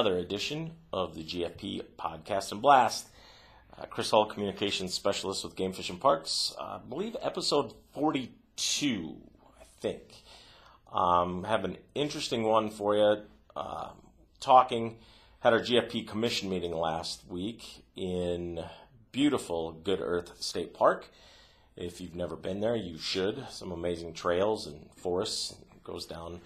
another edition of the GFP Podcast and Blast. Uh, Chris Hall, Communications Specialist with Game Fish and Parks. Uh, I believe episode 42, I think. Um, have an interesting one for you. Uh, talking, had our GFP commission meeting last week in beautiful Good Earth State Park. If you've never been there, you should. Some amazing trails and forests. It goes down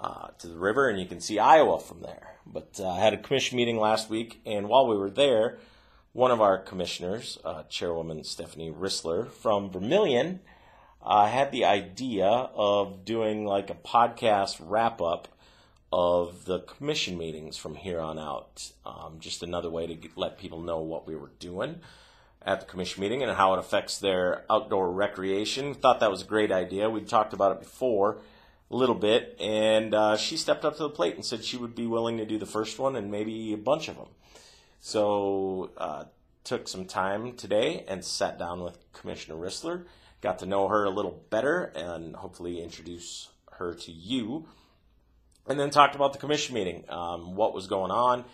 uh, to the river, and you can see Iowa from there. But uh, I had a commission meeting last week, and while we were there, one of our commissioners, uh, Chairwoman Stephanie Rissler from Vermillion, uh, had the idea of doing like a podcast wrap up of the commission meetings from here on out. Um, just another way to get, let people know what we were doing at the commission meeting and how it affects their outdoor recreation. Thought that was a great idea. We'd talked about it before a little bit, and uh, she stepped up to the plate and said she would be willing to do the first one and maybe a bunch of them. So uh, took some time today and sat down with Commissioner Rissler, got to know her a little better, and hopefully introduce her to you. And then talked about the commission meeting, um, what was going on,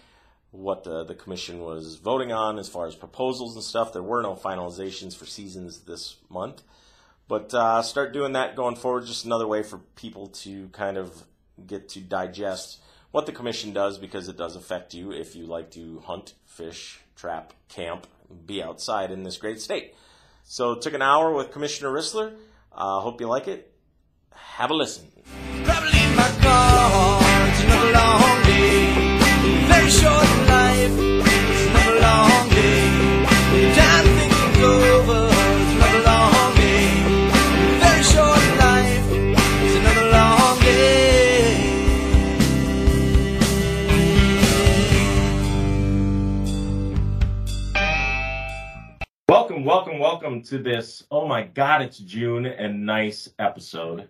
what the, the commission was voting on as far as proposals and stuff. There were no finalizations for seasons this month. But uh, start doing that going forward. Just another way for people to kind of get to digest what the commission does because it does affect you if you like to hunt, fish, trap, camp, be outside in this great state. So took an hour with Commissioner Rissler. Uh, hope you like it. Have a listen. Car. It's another long day. Very short welcome, to this. Oh my God, it's June and nice episode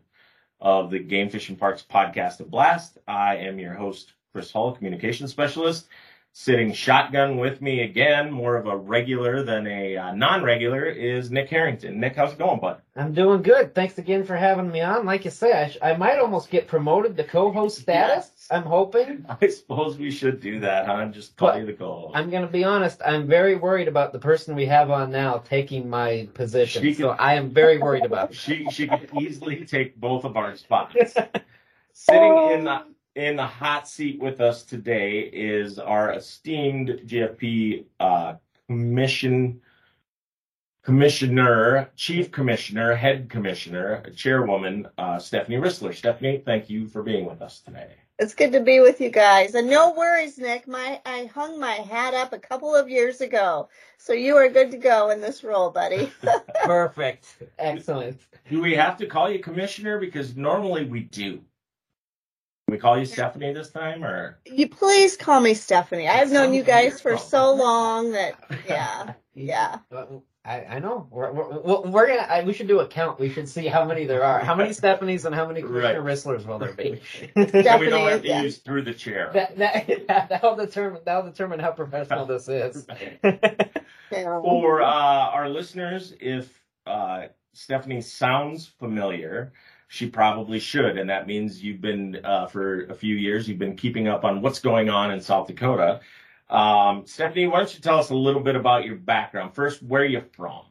of the Game Fishing Parks podcast of Blast. I am your host, Chris Hall, communications specialist. Sitting shotgun with me again, more of a regular than a uh, non-regular, is Nick Harrington. Nick, how's it going, bud? I'm doing good. Thanks again for having me on. Like you say, I, sh- I might almost get promoted to co-host status. I'm hoping. I suppose we should do that, huh? Just call But you the co I'm going to be honest. I'm very worried about the person we have on now taking my position. She so can- I am very worried about it. She she could easily take both of our spots. Sitting in the in the hot seat with us today is our esteemed GFP uh, commission commissioner, chief commissioner, head commissioner, chairwoman uh, Stephanie Rissler. Stephanie, thank you for being with us today. It's good to be with you guys. And no worries, Nick. My I hung my hat up a couple of years ago. So you are good to go in this role, buddy. Perfect. Excellent. Do we have to call you commissioner because normally we do? Can we call you Stephanie this time, or you please call me Stephanie. I've known you guys for so long that yeah. Yeah. I, I know. We're, we're, we're we're gonna. I, we should do a count. We should see how many there are. How many Stephanies and how many Commissioner Risslers will there be? so we don't Stephanie, have to yeah. use through the chair? that that that'll determine that'll determine how professional this is. For uh, our listeners, if uh, Stephanie sounds familiar, she probably should, and that means you've been uh, for a few years. You've been keeping up on what's going on in South Dakota. Um, Stephanie, why don't you tell us a little bit about your background? First, where are you from?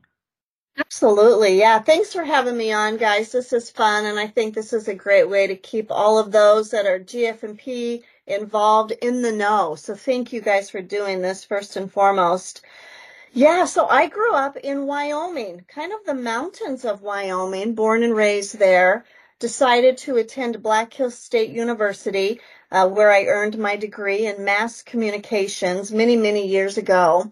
Absolutely. Yeah. Thanks for having me on, guys. This is fun. And I think this is a great way to keep all of those that are GFMP involved in the know. So thank you guys for doing this first and foremost. Yeah. So I grew up in Wyoming, kind of the mountains of Wyoming, born and raised there. Decided to attend Black Hills State University, uh, where I earned my degree in mass communications many, many years ago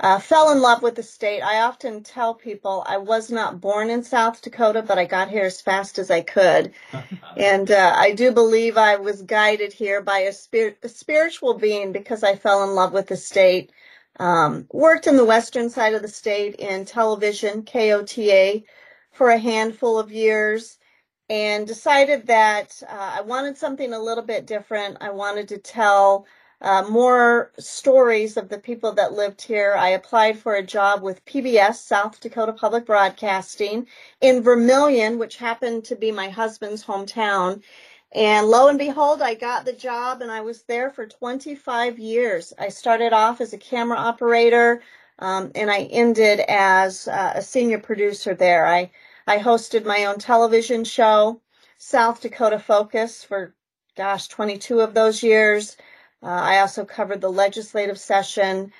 uh, fell in love with the state. I often tell people I was not born in South Dakota, but I got here as fast as I could. And uh, I do believe I was guided here by a, spir- a spiritual being because I fell in love with the state. Um, worked in the western side of the state in television, KOTA, for a handful of years. And decided that uh, I wanted something a little bit different. I wanted to tell uh, more stories of the people that lived here. I applied for a job with PBS, South Dakota Public Broadcasting, in Vermillion, which happened to be my husband's hometown. And lo and behold, I got the job and I was there for 25 years. I started off as a camera operator um, and I ended as uh, a senior producer there. I, I hosted my own television show, South Dakota Focus, for gosh, 22 of those years. Uh, I also covered the legislative session.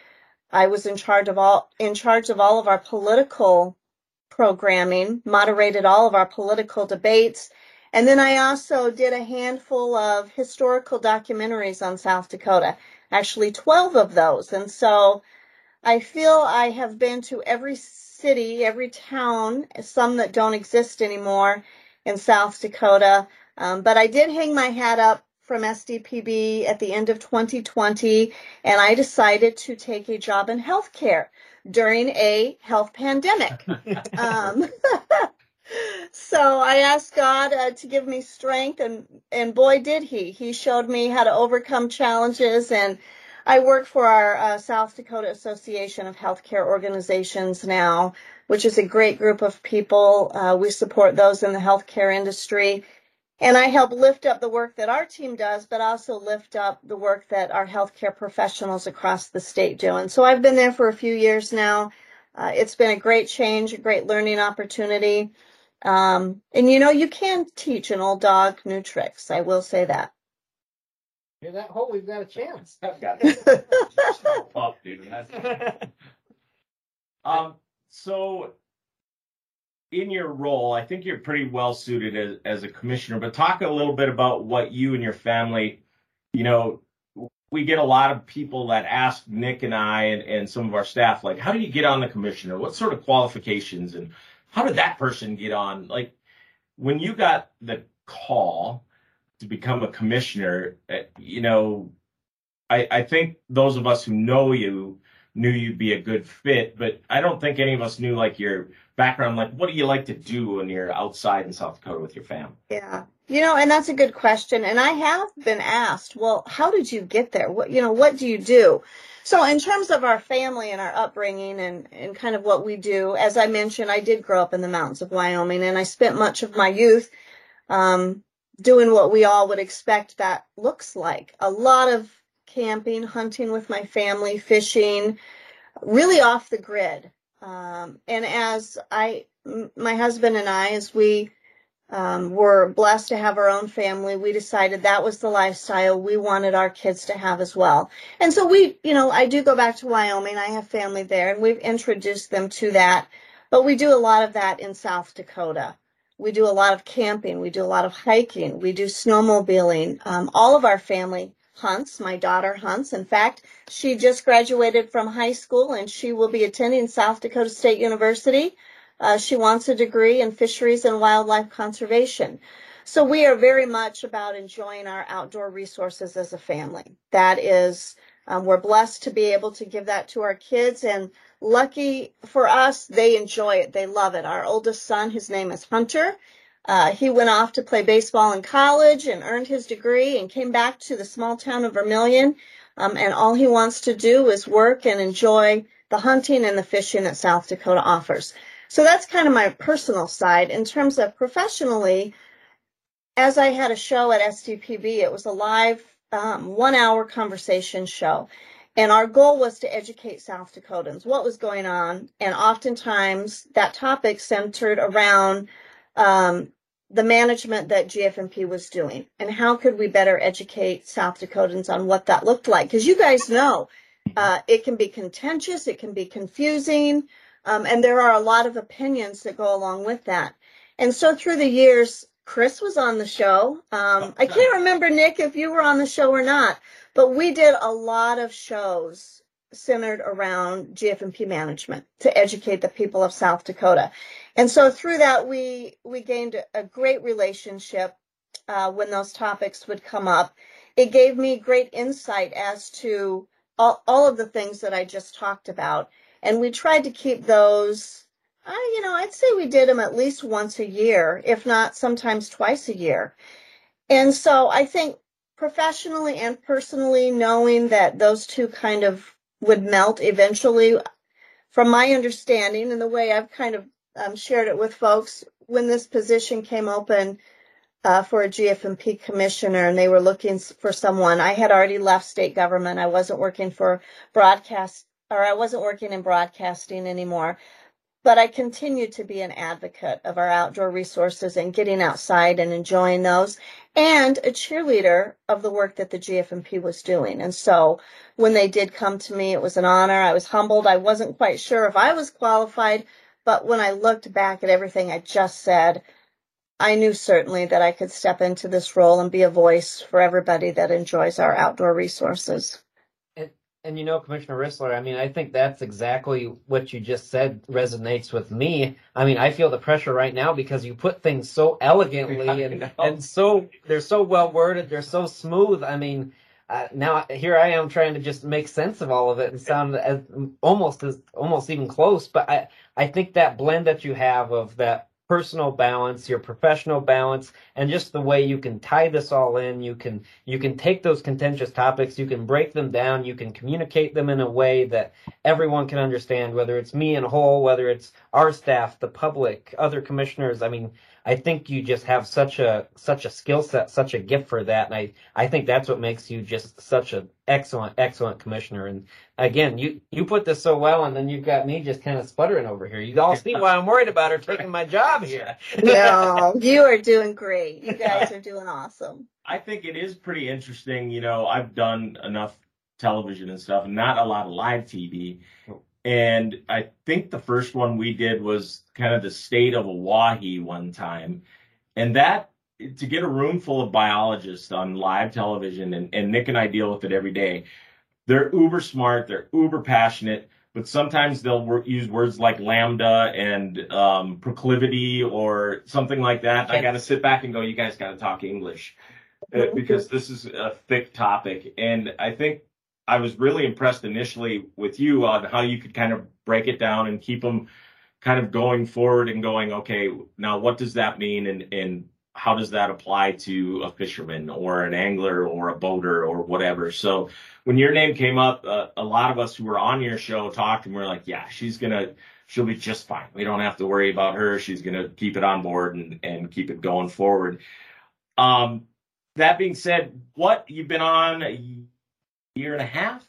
I was in charge of all in charge of all of our political programming, moderated all of our political debates, and then I also did a handful of historical documentaries on South Dakota, actually 12 of those. And so I feel I have been to every city, every town, some that don't exist anymore in South Dakota. Um, but I did hang my hat up from SDPB at the end of 2020, and I decided to take a job in healthcare during a health pandemic. um, so I asked God uh, to give me strength, and and boy did He! He showed me how to overcome challenges, and I work for our uh, South Dakota Association of Healthcare Organizations now, which is a great group of people. Uh, we support those in the healthcare industry, and I help lift up the work that our team does, but also lift up the work that our healthcare professionals across the state do. And so I've been there for a few years now. Uh, it's been a great change, a great learning opportunity. Um, and you know, you can teach an old dog new tricks. I will say that. Hear that Hall? We've got a chance. I've got it. Tough, dude. That's- Um, so in your role, I think you're pretty well suited as, as a commissioner, but talk a little bit about what you and your family, you know, we get a lot of people that ask Nick and I and, and some of our staff, like, how do you get on the commissioner? What sort of qualifications and how did that person get on? Like, when you got the call to become a commissioner, eh, you know, I, I think those of us who know you knew you'd be a good fit, but I don't think any of us knew like your background. Like, what do you like to do when you're outside in South Dakota with your family? Yeah. You know, and that's a good question. And I have been asked, well, how did you get there? What, you know, what do you do? So in terms of our family and our upbringing and, and kind of what we do, as I mentioned, I did grow up in the mountains of Wyoming and I spent much of my youth, um, doing what we all would expect that looks like. A lot of camping, hunting with my family, fishing, really off the grid. Um, and as I, my husband and I, as we um, were blessed to have our own family, we decided that was the lifestyle we wanted our kids to have as well. And so we, you know, I do go back to Wyoming. I have family there, and we've introduced them to that. But we do a lot of that in South Dakota. We do a lot of camping. We do a lot of hiking. We do snowmobiling. Um, all of our family hunts. My daughter hunts. In fact, she just graduated from high school and she will be attending South Dakota State University. Uh, she wants a degree in fisheries and wildlife conservation. So we are very much about enjoying our outdoor resources as a family. That is, um, we're blessed to be able to give that to our kids and lucky for us, they enjoy it. They love it. Our oldest son, his name is Hunter. Uh, he went off to play baseball in college and earned his degree and came back to the small town of Vermillion. Um, and all he wants to do is work and enjoy the hunting and the fishing that South Dakota offers. So that's kind of my personal side. In terms of professionally, as I had a show at SDPB, it was a live um, one hour conversation show. And our goal was to educate South Dakotans what was going on. And oftentimes that topic centered around um, the management that GFMP was doing and how could we better educate South Dakotans on what that looked like? Because you guys know uh, it can be contentious, it can be confusing, um, and there are a lot of opinions that go along with that. And so through the years, Chris was on the show. Um, I can't remember, Nick, if you were on the show or not, but we did a lot of shows centered around GFMP management to educate the people of South Dakota. And so through that, we, we gained a great relationship uh, when those topics would come up. It gave me great insight as to all, all of the things that I just talked about. And we tried to keep those I, you know, I'd say we did them at least once a year, if not sometimes twice a year. And so I think professionally and personally, knowing that those two kind of would melt eventually, from my understanding and the way I've kind of um, shared it with folks, when this position came open uh, for a GFMP commissioner and they were looking for someone, I had already left state government. I wasn't working for broadcast or I wasn't working in broadcasting anymore. But I continued to be an advocate of our outdoor resources and getting outside and enjoying those and a cheerleader of the work that the GFMP was doing. And so when they did come to me, it was an honor. I was humbled. I wasn't quite sure if I was qualified, but when I looked back at everything I just said, I knew certainly that I could step into this role and be a voice for everybody that enjoys our outdoor resources. And you know, Commissioner Rissler, I mean, I think that's exactly what you just said resonates with me. I mean, I feel the pressure right now because you put things so elegantly and, and so they're so well worded, they're so smooth. I mean, uh, now here I am trying to just make sense of all of it and sound as almost as almost even close. But I I think that blend that you have of that personal balance, your professional balance, and just the way you can tie this all in. You can you can take those contentious topics, you can break them down, you can communicate them in a way that everyone can understand, whether it's me in Hall, whether it's our staff, the public, other commissioners. I mean, I think you just have such a such a skill set, such a gift for that, and I I think that's what makes you just such an excellent excellent commissioner. And again, you you put this so well, and then you've got me just kind of sputtering over here. You all see why I'm worried about her taking my job here. no, you are doing great. You guys are doing awesome. I think it is pretty interesting. You know, I've done enough television and stuff, and not a lot of live TV. And I think the first one we did was kind of the state of Hawaii one time. And that, to get a room full of biologists on live television, and, and Nick and I deal with it every day, they're uber smart, they're uber passionate, but sometimes they'll wor- use words like lambda and um, proclivity or something like that. I got to sit back and go, you guys got to talk English uh, because this is a thick topic. And I think I was really impressed initially with you on how you could kind of break it down and keep them kind of going forward and going, okay, now what does that mean? And, and how does that apply to a fisherman or an angler or a boater or whatever? So when your name came up, uh, a lot of us who were on your show talked and we are like, yeah, she's to, she'll be just fine. We don't have to worry about her. She's going to keep it on board and, and keep it going forward. Um, that being said, what you've been on year and a half?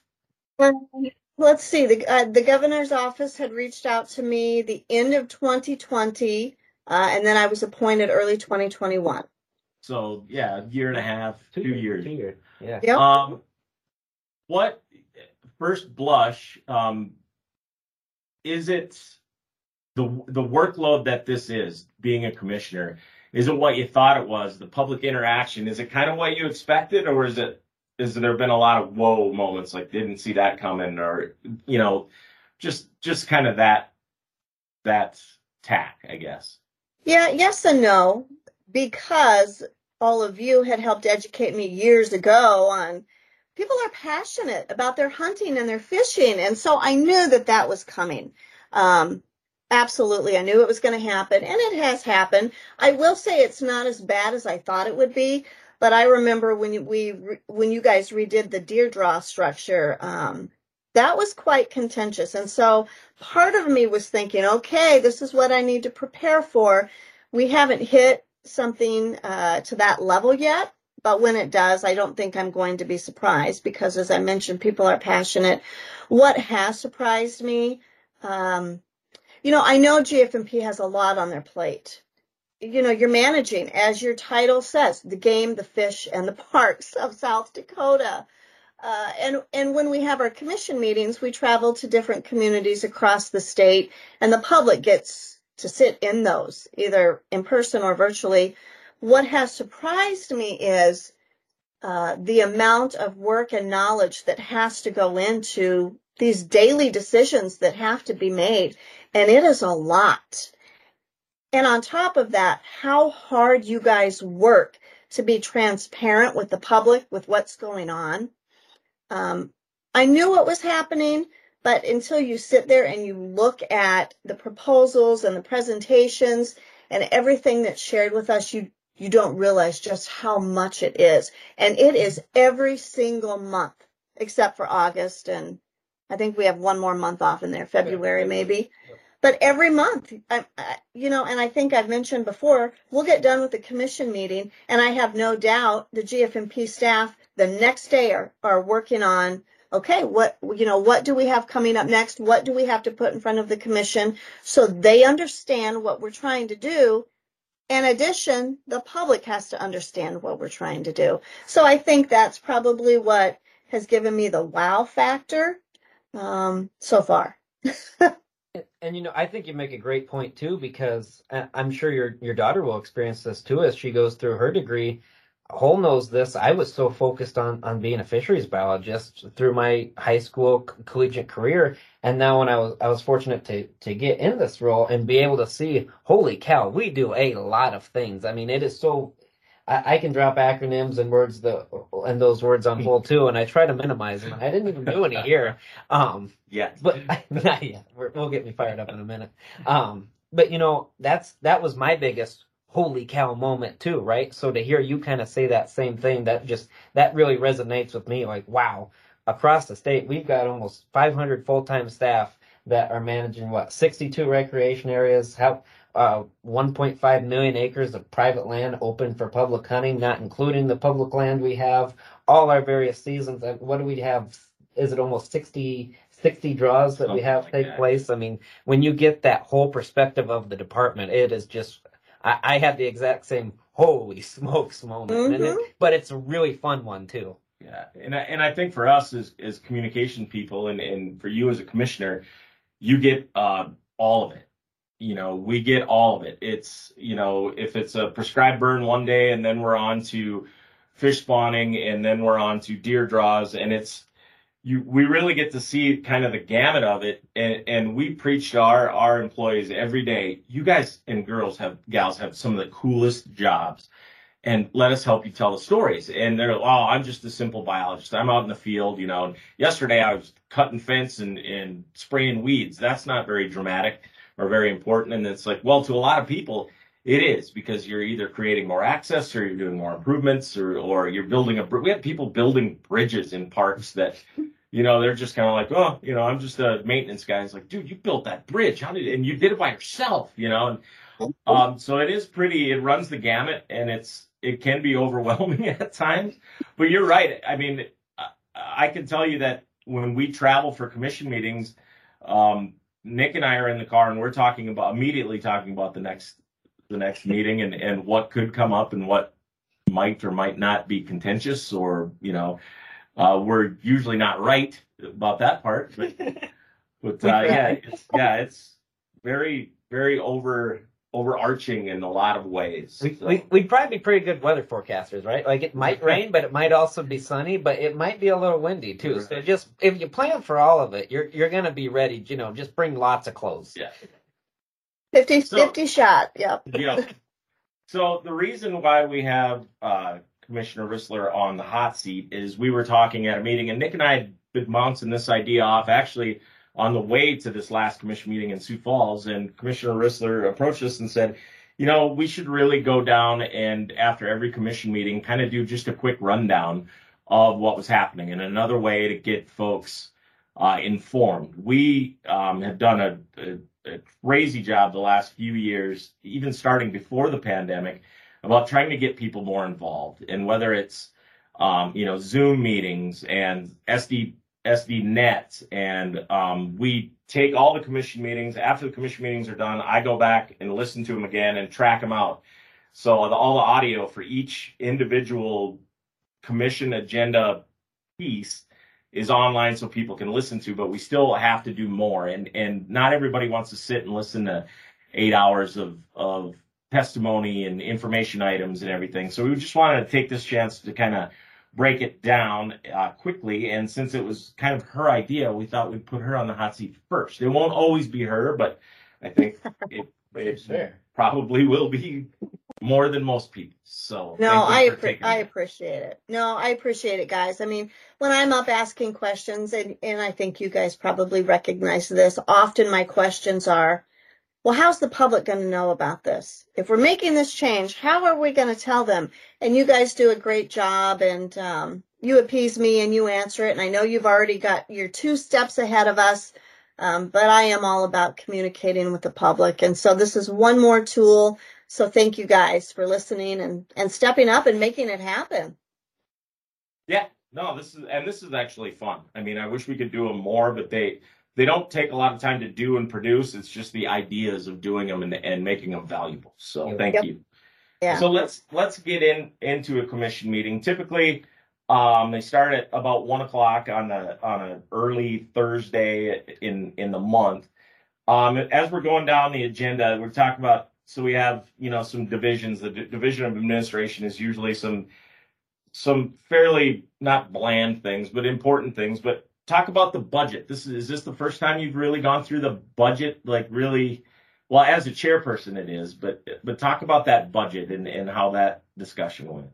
Um, let's see. The uh, the governor's office had reached out to me the end of 2020, uh, and then I was appointed early 2021. So yeah, year and a half, two, two years. Two years. Yeah. Yep. Um, what first blush? Um, is it the the workload that this is being a commissioner? Is it what you thought it was? The public interaction is it kind of what you expected, or is it is there been a lot of whoa moments like didn't see that coming or you know just just kind of that that tack i guess. Yeah yes and no because all of you had helped educate me years ago on people are passionate about their hunting and their fishing and so i knew that that was coming. Um, absolutely i knew it was going to happen and it has happened. I will say it's not as bad as i thought it would be but I remember when we when you guys redid the deer draw structure, um, that was quite contentious. And so part of me was thinking, okay, this is what I need to prepare for. We haven't hit something uh, to that level yet, but when it does, I don't think I'm going to be surprised because, as I mentioned, people are passionate. What has surprised me, um, you know, I know GFMP has a lot on their plate you know, you're managing, as your title says, the game, the fish, and the parks of South Dakota. Uh, and and when we have our commission meetings, we travel to different communities across the state, and the public gets to sit in those, either in person or virtually. What has surprised me is uh, the amount of work and knowledge that has to go into these daily decisions that have to be made, and it is a lot. And on top of that, how hard you guys work to be transparent with the public with what's going on. Um, I knew what was happening, But until you sit there and you look at the proposals and the presentations and everything that's shared with us, you you don't realize just how much it is. And it is every single month except for August and I think we have one more month off in there, February maybe. But every month, I, I, you know, and I think I've mentioned before, we'll get done with the commission meeting, and I have no doubt the GFMP staff the next day are, are working on, okay, what, you know, what do we have coming up next? What do we have to put in front of the commission so they understand what we're trying to do? In addition, the public has to understand what we're trying to do. So I think that's probably what has given me the wow factor um, so far. And, and, you know, I think you make a great point too, because uh, I'm sure your your daughter will experience this too as she goes through her degree. Hall knows this. I was so focused on on being a fisheries biologist through my high school collegiate career, and now when I was I was fortunate to to get in this role and be able to see, holy cow, we do a lot of things. I mean, it is so I, I, can drop acronyms and words the and those words on Hall too, and I try to minimize them. I didn't even do any here. Um, yeah, but not yet. we will get me fired up in a minute. Um, but you know, that's that was my biggest holy cow moment too, right? So to hear you kind of say that same thing, that just that really resonates with me. Like, wow, across the state, we've got almost 500 full time staff that are managing what 62 recreation areas. How uh, 1.5 million acres of private land open for public hunting, not including the public land we have, all our various seasons. What do we have? Is it almost 60, 60 draws that Something we have like take that. place? I mean, when you get that whole perspective of the department, it is just, I, I had the exact same holy smokes moment, mm-hmm. it, but it's a really fun one too. Yeah, and I, and I think for us as as communication people, and and for you as a commissioner, you get uh, all of it you know, we get all of it. It's, you know, if it's a prescribed burn one day and then we're on to fish spawning and then we're on to deer draws and it's, you, we really get to see kind of the gamut of it. And, and we preach to our, our employees every day. You guys and girls have, gals have some of the coolest jobs and let us help you tell the stories. And they're, oh, I'm just a simple biologist. I'm out in the field, you know. And yesterday I was cutting fence and, and spraying weeds. That's not very dramatic are very important. And it's like, well, to a lot of people, it is because you're either creating more access or you're doing more improvements or, or you're building a, we have people building bridges in parks that, you know, they're just kind of like, oh, you know, I'm just a maintenance guy. It's like, dude, you built that bridge. How did, and you did it by yourself, you know? And, um, so it is pretty, it runs the gamut and it's, it can be overwhelming at times, but you're right. I mean, I can tell you that when we travel for commission meetings, um, Nick and I are in the car and we're talking about immediately talking about the next the next meeting and and what could come up and what might or might not be contentious or you know uh, we're usually not right about that part but but uh, yeah it's yeah it's very very over overarching in a lot of ways. We, so. we, would probably be pretty good weather forecasters, right? Like it might rain, but it might also be sunny, but it might be a little windy too. Right. So just if you plan for all of it, you're you're gonna be ready. You know, just bring lots of clothes. Yeah. 50, so, 50 shot. Yep. Yeah. So the reason why we have uh, Commissioner Rissler on the hot seat is we were talking at a meeting, and Nick and I had been bouncing this idea off actually on the way to this last commission meeting in Sioux Falls, and Commissioner Rissler approached us and said, you know, we should really go down and after every commission meeting, kind of do just a quick rundown of what was happening and another way to get folks uh, informed. We um, have done a, a, a crazy job the last few years, even starting before the pandemic, about trying to get people more involved. And whether it's um, you know Zoom meetings and SD SD Net, and um, we take all the commission meetings. After the commission meetings are done, I go back and listen to them again and track them out. So the, all the audio for each individual commission agenda piece is online so people can listen to, but we still have to do more. And and not everybody wants to sit and listen to eight hours of of testimony and information items and everything. So we just wanted to take this chance to kind of break it down uh, quickly. And since it was kind of her idea, we thought we'd put her on the hot seat first. It won't always be her, but I think it, it Sure. probably will be more than most people. So No, I appre- I appreciate it. No, I appreciate it, guys. I mean, when I'm up asking questions, and, and I think you guys probably recognize this, often my questions are, well, how's the public going to know about this? If we're making this change, how are we going to tell them? And you guys do a great job, and um, you appease me and you answer it. And I know you've already got your two steps ahead of us, um, but I am all about communicating with the public. And so this is one more tool. So thank you guys for listening and, and stepping up and making it happen. Yeah, no, this is and this is actually fun. I mean, I wish we could do them more, but they they don't take a lot of time to do and produce. It's just the ideas of doing them and, and making them valuable. So Yep. thank Yep. you. Yeah. So let's let's get in into a commission meeting. Typically, um, they start at about one o'clock on a on an early Thursday in in the month. Um, as we're going down the agenda, we're talking about so we have you know some divisions. The D- division of administration is usually some some fairly not bland things, but important things. But talk about the budget. This is is this the first time you've really gone through the budget, like really? Well, as a chairperson, it is, but but talk about that budget and and how that discussion went.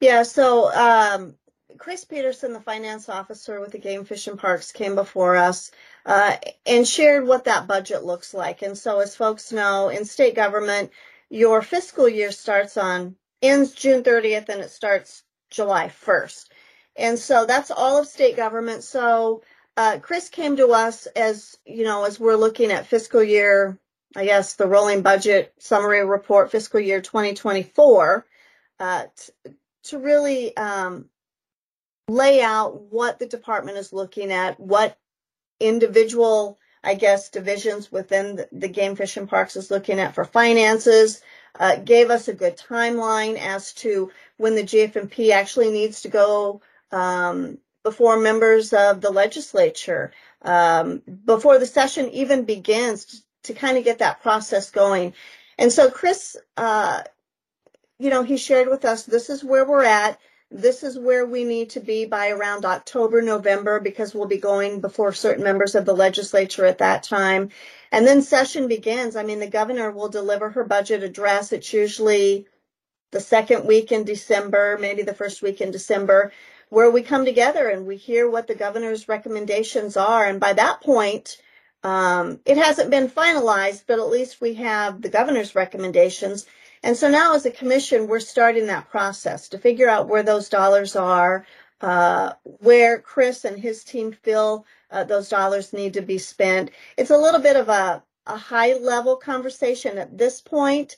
Yeah, so um, Chris Peterson, the finance officer with the Game Fish and Parks, came before us uh, and shared what that budget looks like. And so, as folks know, in state government, your fiscal year starts on ends June 30th and it starts July 1st. And so that's all of state government. So uh, Chris came to us as you know, as we're looking at fiscal year, I guess the rolling budget summary report, fiscal year 2024. Uh, t- to really um, lay out what the department is looking at, what individual, I guess, divisions within the, the Game Fish and Parks is looking at for finances, uh, gave us a good timeline as to when the GFMP actually needs to go um, before members of the legislature, um, before the session even begins, to kind of get that process going. And so Chris uh, you know, he shared with us this is where we're at. This is where we need to be by around October, November, because we'll be going before certain members of the legislature at that time. And then session begins. I mean, the governor will deliver her budget address. It's usually the second week in December, maybe the first week in December, where we come together and we hear what the governor's recommendations are. And by that point, um, it hasn't been finalized, but at least we have the governor's recommendations. And so now, as a commission, we're starting that process to figure out where those dollars are, uh, where Chris and his team feel uh, those dollars need to be spent. It's a little bit of a, a high level conversation at this point,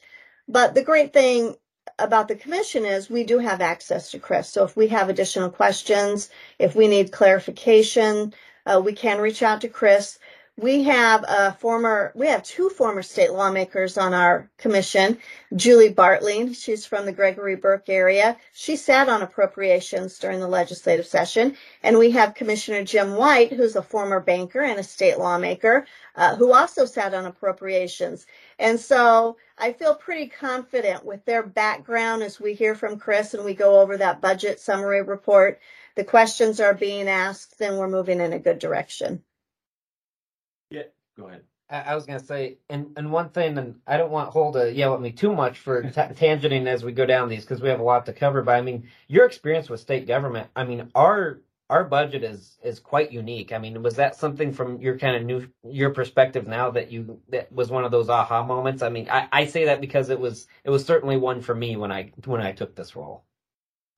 but the great thing about the commission is we do have access to Chris. So if we have additional questions, if we need clarification, uh, we can reach out to Chris. We have a former, we have two former state lawmakers on our commission. Julie Bartling, she's from the Gregory Burke area. She sat on appropriations during the legislative session. And we have Commissioner Jim White, who's a former banker and a state lawmaker, uh, who also sat on appropriations. And so I feel pretty confident with their background as we hear from Chris and we go over that budget summary report. The questions are being asked and we're moving in a good direction. Yeah, go ahead. I, I was gonna say, and and one thing, and I don't want Hall to yell at me too much for ta tangenting as we go down these because we have a lot to cover. But I mean, your experience with state government, I mean, our our budget is is quite unique. I mean, was that something from your kind of new your perspective now that you that was one of those aha moments? I mean, I, I say that because it was it was certainly one for me when I when I took this role.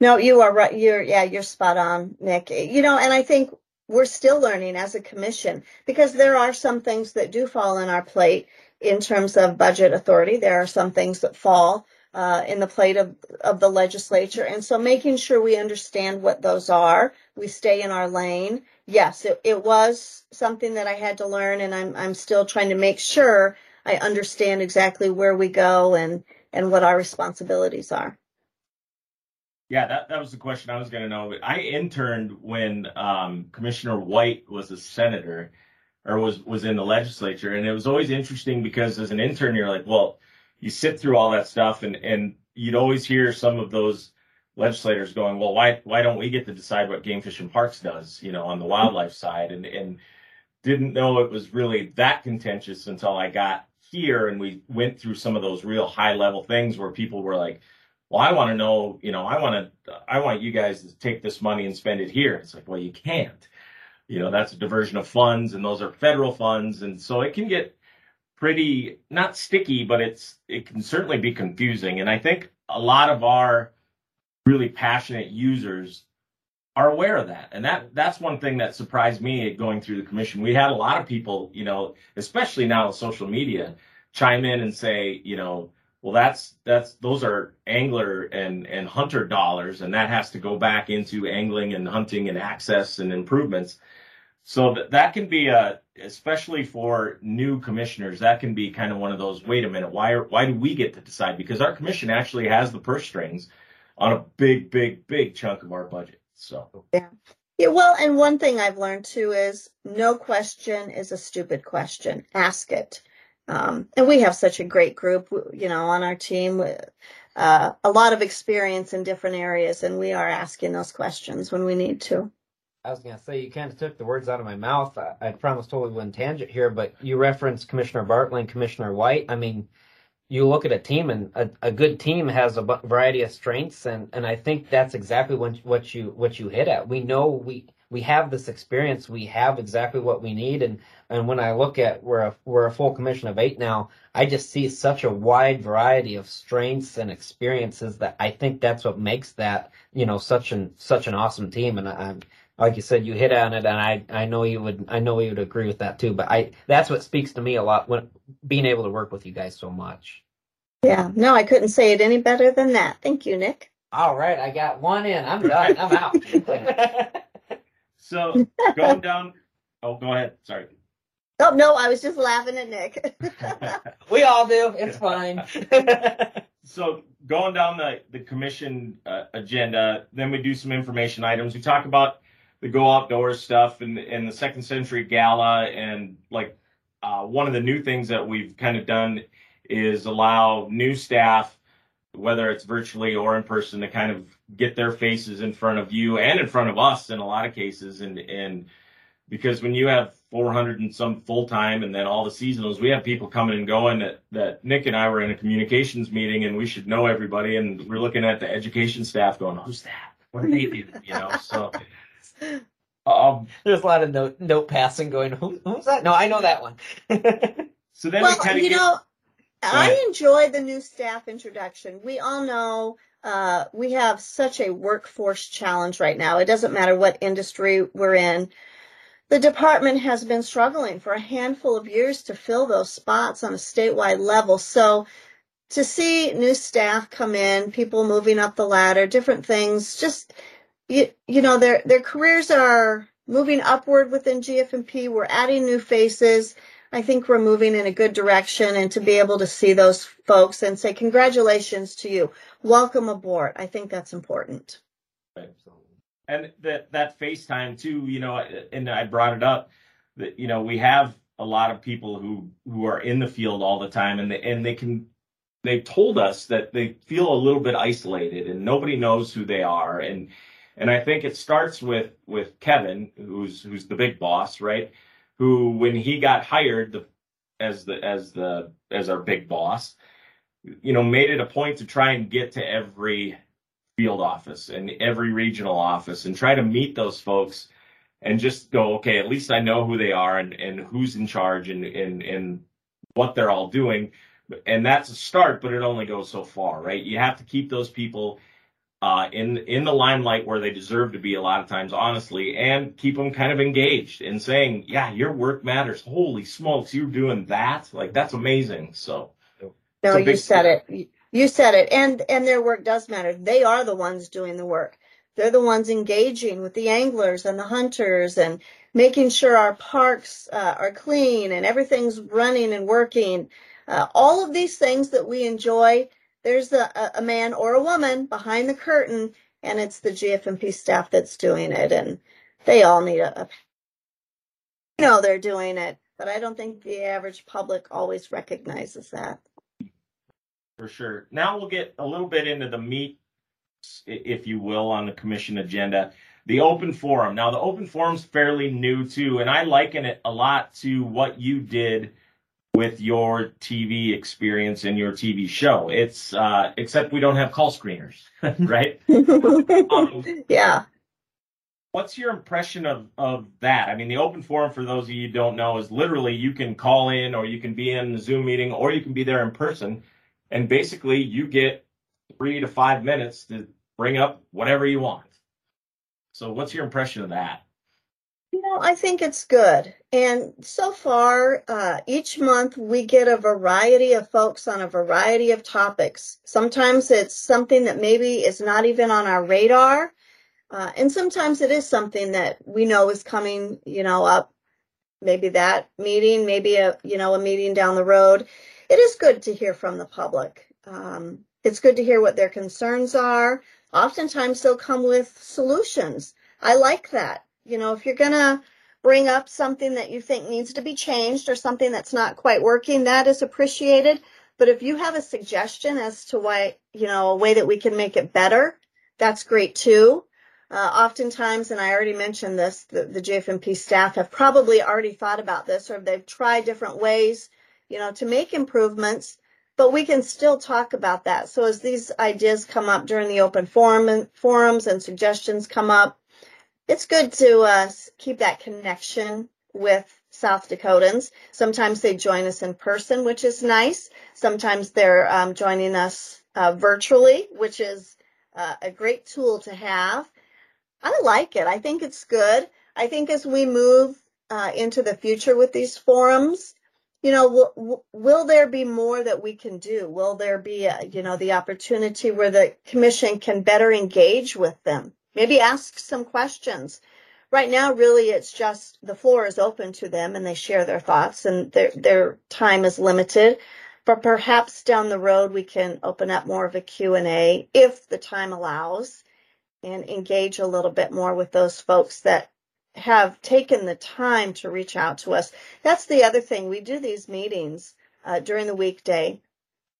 No, you are right. You're, yeah, you're spot on, Nick. You know, and I think we're still learning as a commission because there are some things that do fall in our plate in terms of budget authority. There are some things that fall uh, in the plate of, of the legislature. And so making sure we understand what those are, we stay in our lane. Yes, it, it was something that I had to learn and I'm, I'm still trying to make sure I understand exactly where we go and, and what our responsibilities are. Yeah, that, that was the question I was going to know. I interned when um, Commissioner White was a senator or was, was in the legislature. And it was always interesting because as an intern, you're like, well, you sit through all that stuff and, and you'd always hear some of those legislators going, well, why, why don't we get to decide what Game Fish and Parks does, you know, on the wildlife side? And, and didn't know it was really that contentious until I got here and we went through some of those real high level things where people were like, well, I want to know, you know, I want to, I want you guys to take this money and spend it here. It's like, well, you can't. You know, that's a diversion of funds and those are federal funds. And so it can get pretty, not sticky, but it's, it can certainly be confusing. And I think a lot of our really passionate users are aware of that. And that that's one thing that surprised me going through the commission. We had a lot of people, you know, especially now with social media, chime in and say, you know, well that's that's those are angler and and hunter dollars and that has to go back into angling and hunting and access and improvements. So that that can be a especially for new commissioners, that can be kind of one of those, wait a minute, why are, why do we get to decide? Because our commission actually has the purse strings on a big, big, big chunk of our budget. So yeah. Yeah, well, and one thing I've learned too is no question is a stupid question. Ask it. Um, and we have such a great group, you know, on our team, uh, a lot of experience in different areas, and we are asking those questions when we need to. I was going to say, you kind of took the words out of my mouth. I, I promised totally wouldn't tangent here, but you referenced Commissioner Bartling and Commissioner White. I mean, you look at a team and a, a good team has a variety of strengths and, and I think that's exactly what, what you what you hit at. We know we we have this experience, we have exactly what we need and and when I look at we're a we're a full commission of 8 now, I just see such a wide variety of strengths and experiences that I think that's what makes that, you know, such an such an awesome team and I, am like you said, you hit on it, and I I know you would I know you would agree with that too. But I that's what speaks to me a lot when being able to work with you guys so much. Yeah, no, I couldn't say it any better than that. Thank you, Nick. All right, I got one in. I'm done. I'm out. so going down. Oh, go ahead. Sorry. Oh no, I was just laughing at Nick. we all do. It's fine. so going down the the commission uh, agenda, then we do some information items. We talk about the go outdoors stuff and and the second century gala and like uh, one of the new things that we've kind of done is allow new staff whether it's virtually or in person to kind of get their faces in front of you and in front of us in a lot of cases and and because when you have 400 and some full time and then all the seasonals we have people coming and going that that Nick and I were in a communications meeting and we should know everybody and we're looking at the education staff going who's that what are they doing you know so um, There's a lot of note note passing going. Who, who's that? No, I know that one. so then well, we you get, know, I enjoy the new staff introduction. We all know uh, we have such a workforce challenge right now. It doesn't matter what industry we're in. The department has been struggling for a handful of years to fill those spots on a statewide level. So to see new staff come in, people moving up the ladder, different things, just you, you know, their, their careers are moving upward within GFMP. We're adding new faces. I think we're moving in a good direction and to be able to see those folks and say congratulations to you. Welcome aboard. I think that's important. And that that FaceTime too, you know, and I brought it up that you know, we have a lot of people who who are in the field all the time and they, and they can they've told us that they feel a little bit isolated and nobody knows who they are and and I think it starts with with Kevin, who's who's the big boss, right? Who, when he got hired the, as the as the as our big boss, you know, made it a point to try and get to every field office and every regional office and try to meet those folks and just go, okay, at least I know who they are and, and who's in charge and, and, and what they're all doing. And that's a start, but it only goes so far, right? You have to keep those people uh, in in the limelight where they deserve to be a lot of times, honestly, and keep them kind of engaged and saying, "Yeah, your work matters. Holy smokes, you're doing that! Like that's amazing." So, no, you said it. You said it, and and their work does matter. They are the ones doing the work. They're the ones engaging with the anglers and the hunters and making sure our parks uh, are clean and everything's running and working. Uh, all of these things that we enjoy there's a, a man or a woman behind the curtain, and it's the GFMP staff that's doing it, and they all need a, a you know they're doing it, but I don't think the average public always recognizes that. For sure. Now we'll get a little bit into the meat, if you will, on the commission agenda. The open forum. Now the open forum's fairly new too, and I liken it a lot to what you did with your TV experience and your TV show. It's uh, except we don't have call screeners, right? Um, yeah. What's your impression of, of that? I mean, the open forum, for those of you who don't know, is literally you can call in or you can be in the Zoom meeting or you can be there in person. And basically, you get three to five minutes to bring up whatever you want. So, what's your impression of that? Know, I think it's good. And so far, uh, each month we get a variety of folks on a variety of topics. Sometimes it's something that maybe is not even on our radar. Uh, and sometimes it is something that we know is coming, you know, up. Maybe that meeting, maybe a, you know, a meeting down the road. It is good to hear from the public. Um, it's good to hear what their concerns are. Oftentimes they'll come with solutions. I like that you know, if you're going to bring up something that you think needs to be changed or something that's not quite working, that is appreciated. But if you have a suggestion as to why, you know, a way that we can make it better, that's great too. Uh, oftentimes, and I already mentioned this, the, the JFMP staff have probably already thought about this or they've tried different ways, you know, to make improvements, but we can still talk about that. So as these ideas come up during the open forum and forums and suggestions come up, it's good to uh, keep that connection with South Dakotans. Sometimes they join us in person, which is nice. Sometimes they're um, joining us uh, virtually, which is uh, a great tool to have. I like it. I think it's good. I think as we move uh, into the future with these forums, you know, will, will there be more that we can do? Will there be, a, you know, the opportunity where the commission can better engage with them? Maybe ask some questions. Right now, really, it's just the floor is open to them and they share their thoughts and their, their time is limited. But perhaps down the road, we can open up more of a Q&A if the time allows and engage a little bit more with those folks that have taken the time to reach out to us. That's the other thing. We do these meetings uh, during the weekday,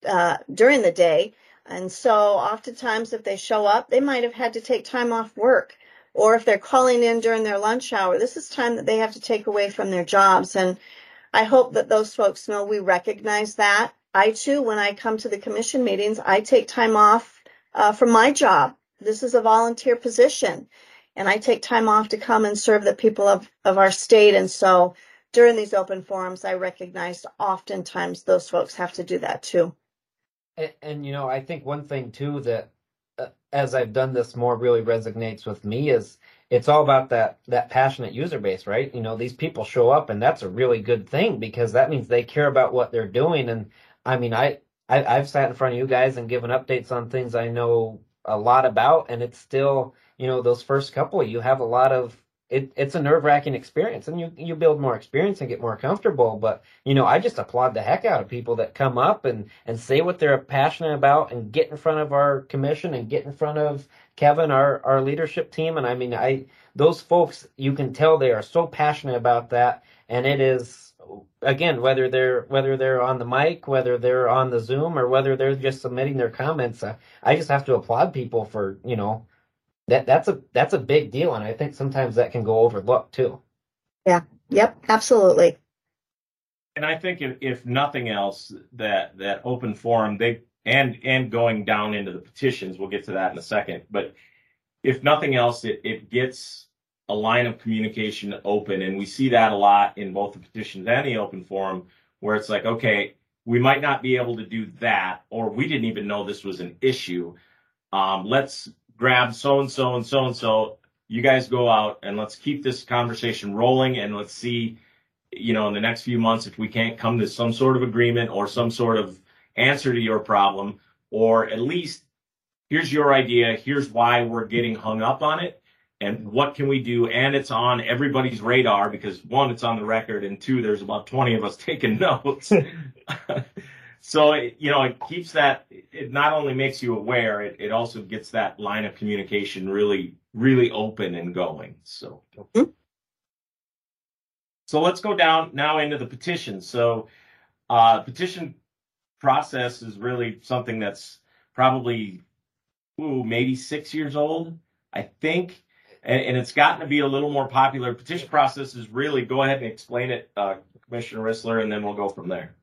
uh, during the day, and so oftentimes if they show up, they might have had to take time off work. Or if they're calling in during their lunch hour, this is time that they have to take away from their jobs. And I hope that those folks know we recognize that. I too, when I come to the commission meetings, I take time off uh, from my job. This is a volunteer position and I take time off to come and serve the people of, of our state. And so during these open forums, I recognize oftentimes those folks have to do that too. And, and, you know, I think one thing too that uh, as I've done this more really resonates with me is it's all about that that passionate user base, right? You know, these people show up and that's a really good thing because that means they care about what they're doing and I mean, I, I I've sat in front of you guys and given updates on things I know a lot about and it's still, you know, those first couple you have a lot of it, it's a nerve wracking experience and you, you build more experience and get more comfortable. But, you know, I just applaud the heck out of people that come up and, and say what they're passionate about and get in front of our commission and get in front of Kevin, our, our leadership team. And I mean, I, those folks, you can tell they are so passionate about that. And it is, again, whether they're, whether they're on the mic, whether they're on the Zoom or whether they're just submitting their comments, uh, I just have to applaud people for, you know, that that's a that's a big deal, and I think sometimes that can go overlooked too. Yeah. Yep. Absolutely. And I think if, if nothing else, that that open forum they and and going down into the petitions, we'll get to that in a second. But if nothing else, it, it gets a line of communication open, and we see that a lot in both the petitions and the open forum, where it's like, okay, we might not be able to do that, or we didn't even know this was an issue. Um, let's grab so and so and so and so. You guys go out and let's keep this conversation rolling and let's see, you know, in the next few months if we can't come to some sort of agreement or some sort of answer to your problem, or at least here's your idea, here's why we're getting hung up on it, and what can we do? And it's on everybody's radar because one, it's on the record, and two, there's about 20 of us taking notes. so you know it keeps that it not only makes you aware it, it also gets that line of communication really really open and going so. Mm-hmm. so let's go down now into the petition. So uh petition process is really something that's probably ooh, maybe six years old i think. And, and, it's gotten to be a little more popular. Petition process is really go ahead and explain it uh, commissioner rissler and then we'll go from there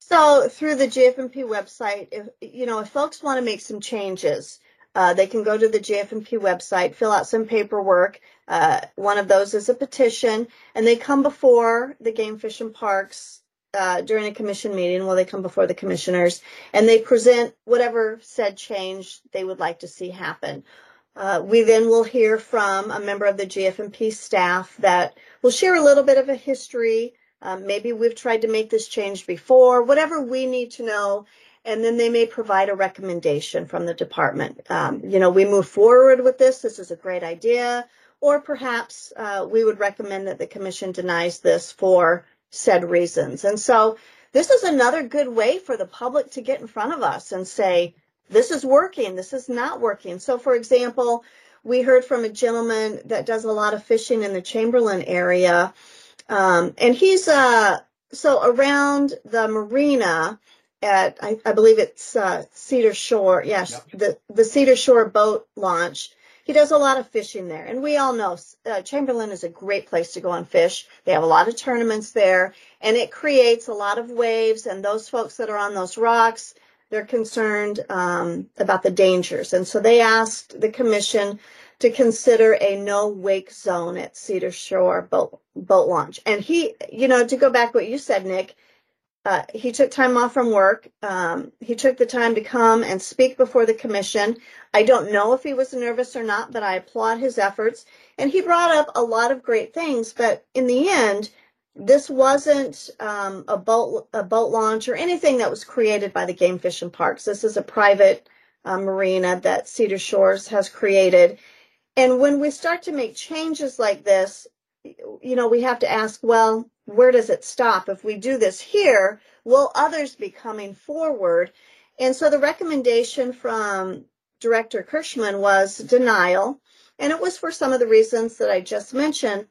So through the GFMP website, if you know if folks want to make some changes, uh, they can go to the GFMP website, fill out some paperwork. Uh, one of those is a petition, and they come before the Game Fish and Parks uh, during a commission meeting. Well, they come before the commissioners and they present whatever said change they would like to see happen. Uh, we then will hear from a member of the GFMP staff that will share a little bit of a history. Um, maybe we've tried to make this change before, whatever we need to know. And then they may provide a recommendation from the department. Um, you know, we move forward with this. This is a great idea. Or perhaps uh, we would recommend that the commission denies this for said reasons. And so this is another good way for the public to get in front of us and say, this is working, this is not working. So, for example, we heard from a gentleman that does a lot of fishing in the Chamberlain area, um, and he's uh, so around the marina at I, I believe it's uh, Cedar Shore. Yes, yep. the the Cedar Shore boat launch. He does a lot of fishing there, and we all know uh, Chamberlain is a great place to go and fish. They have a lot of tournaments there, and it creates a lot of waves. And those folks that are on those rocks, they're concerned um, about the dangers. And so they asked the commission to consider a no wake zone at Cedar Shore boat, boat launch. And he, you know, to go back what you said, Nick, uh, he took time off from work. Um, he took the time to come and speak before the commission. I don't know if he was nervous or not, but I applaud his efforts. And he brought up a lot of great things. But in the end, this wasn't um, a boat a boat launch or anything that was created by the Game Fish and Parks. This is a private uh, marina that Cedar Shores has created. And when we start to make changes like this, you know, we have to ask, well, where does it stop? If we do this here, will others be coming forward? And so the recommendation from Director Kirschenmann was denial. And it was for some of the reasons that I just mentioned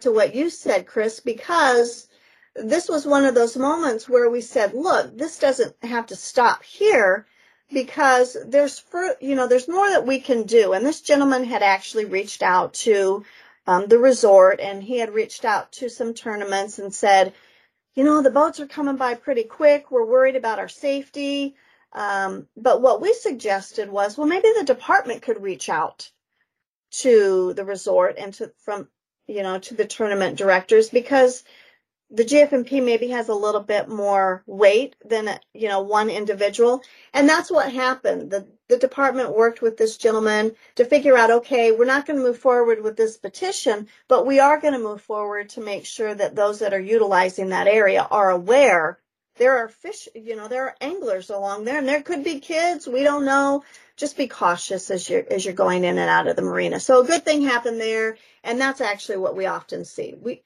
to what you said, Chris, because this was one of those moments where we said, look, this doesn't have to stop here because there's for, you know, there's more that we can do. And this gentleman had actually reached out to um, the resort and he had reached out to some tournaments and said, you know, the boats are coming by pretty quick. We're worried about our safety. Um, but what we suggested was, well, maybe the department could reach out to the resort and to from you know, to the tournament directors because the GFMP maybe has a little bit more weight than, you know, one individual. And that's what happened. The, the department worked with this gentleman to figure out, okay, we're not going to move forward with this petition, but we are going to move forward to make sure that those that are utilizing that area are aware there are fish, you know, there are anglers along there and there could be kids. We don't know. Just be cautious as you're, as you're going in and out of the marina. So a good thing happened there. And that's actually what we often see. We,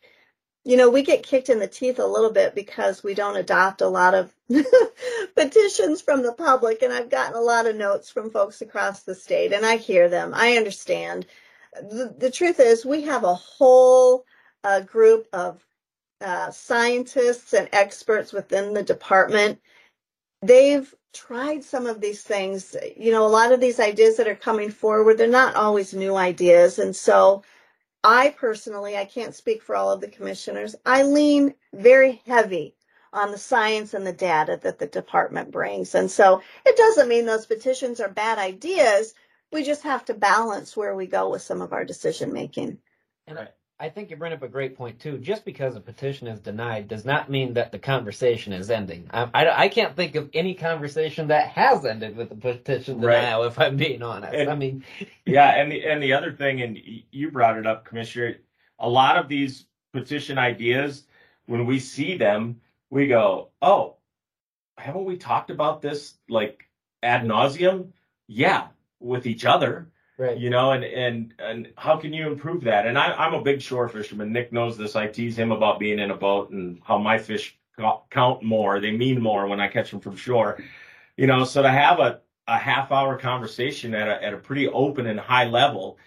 you know, we get kicked in the teeth a little bit because we don't adopt a lot of petitions from the public. And I've gotten a lot of notes from folks across the state and I hear them. I understand. The, the truth is we have a whole uh, group of uh, scientists and experts within the department. They've tried some of these things. You know, a lot of these ideas that are coming forward, they're not always new ideas. And so I personally, I can't speak for all of the commissioners, I lean very heavy on the science and the data that the department brings. And so it doesn't mean those petitions are bad ideas. We just have to balance where we go with some of our decision making. And I think you bring up a great point too. Just because a petition is denied does not mean that the conversation is ending. I, I, I can't think of any conversation that has ended with a petition denial. Right. If I'm being honest, and, I mean, yeah, and the, and the other thing, and you brought it up, Commissioner. A lot of these petition ideas, when we see them, we go, "Oh, haven't we talked about this like ad nauseum?" Yeah, with each other Right. You know, and and and how can you improve that? And I, I'm a big shore fisherman. Nick knows this. I tease him about being in a boat and how my fish count more. They mean more when I catch them from shore. You know, so to have a a half hour conversation at a at a pretty open and high level,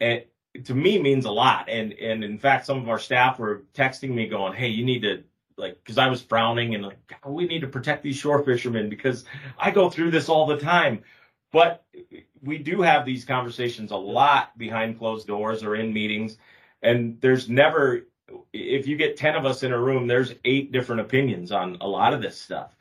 it to me means a lot. And and in fact, some of our staff were texting me going, "Hey, you need to." Like, because I was frowning and like, we need to protect these shore fishermen because I go through this all the time. But we do have these conversations a lot behind closed doors or in meetings, and there's never if you get 10 of us in a room, there's eight different opinions on a lot of this stuff.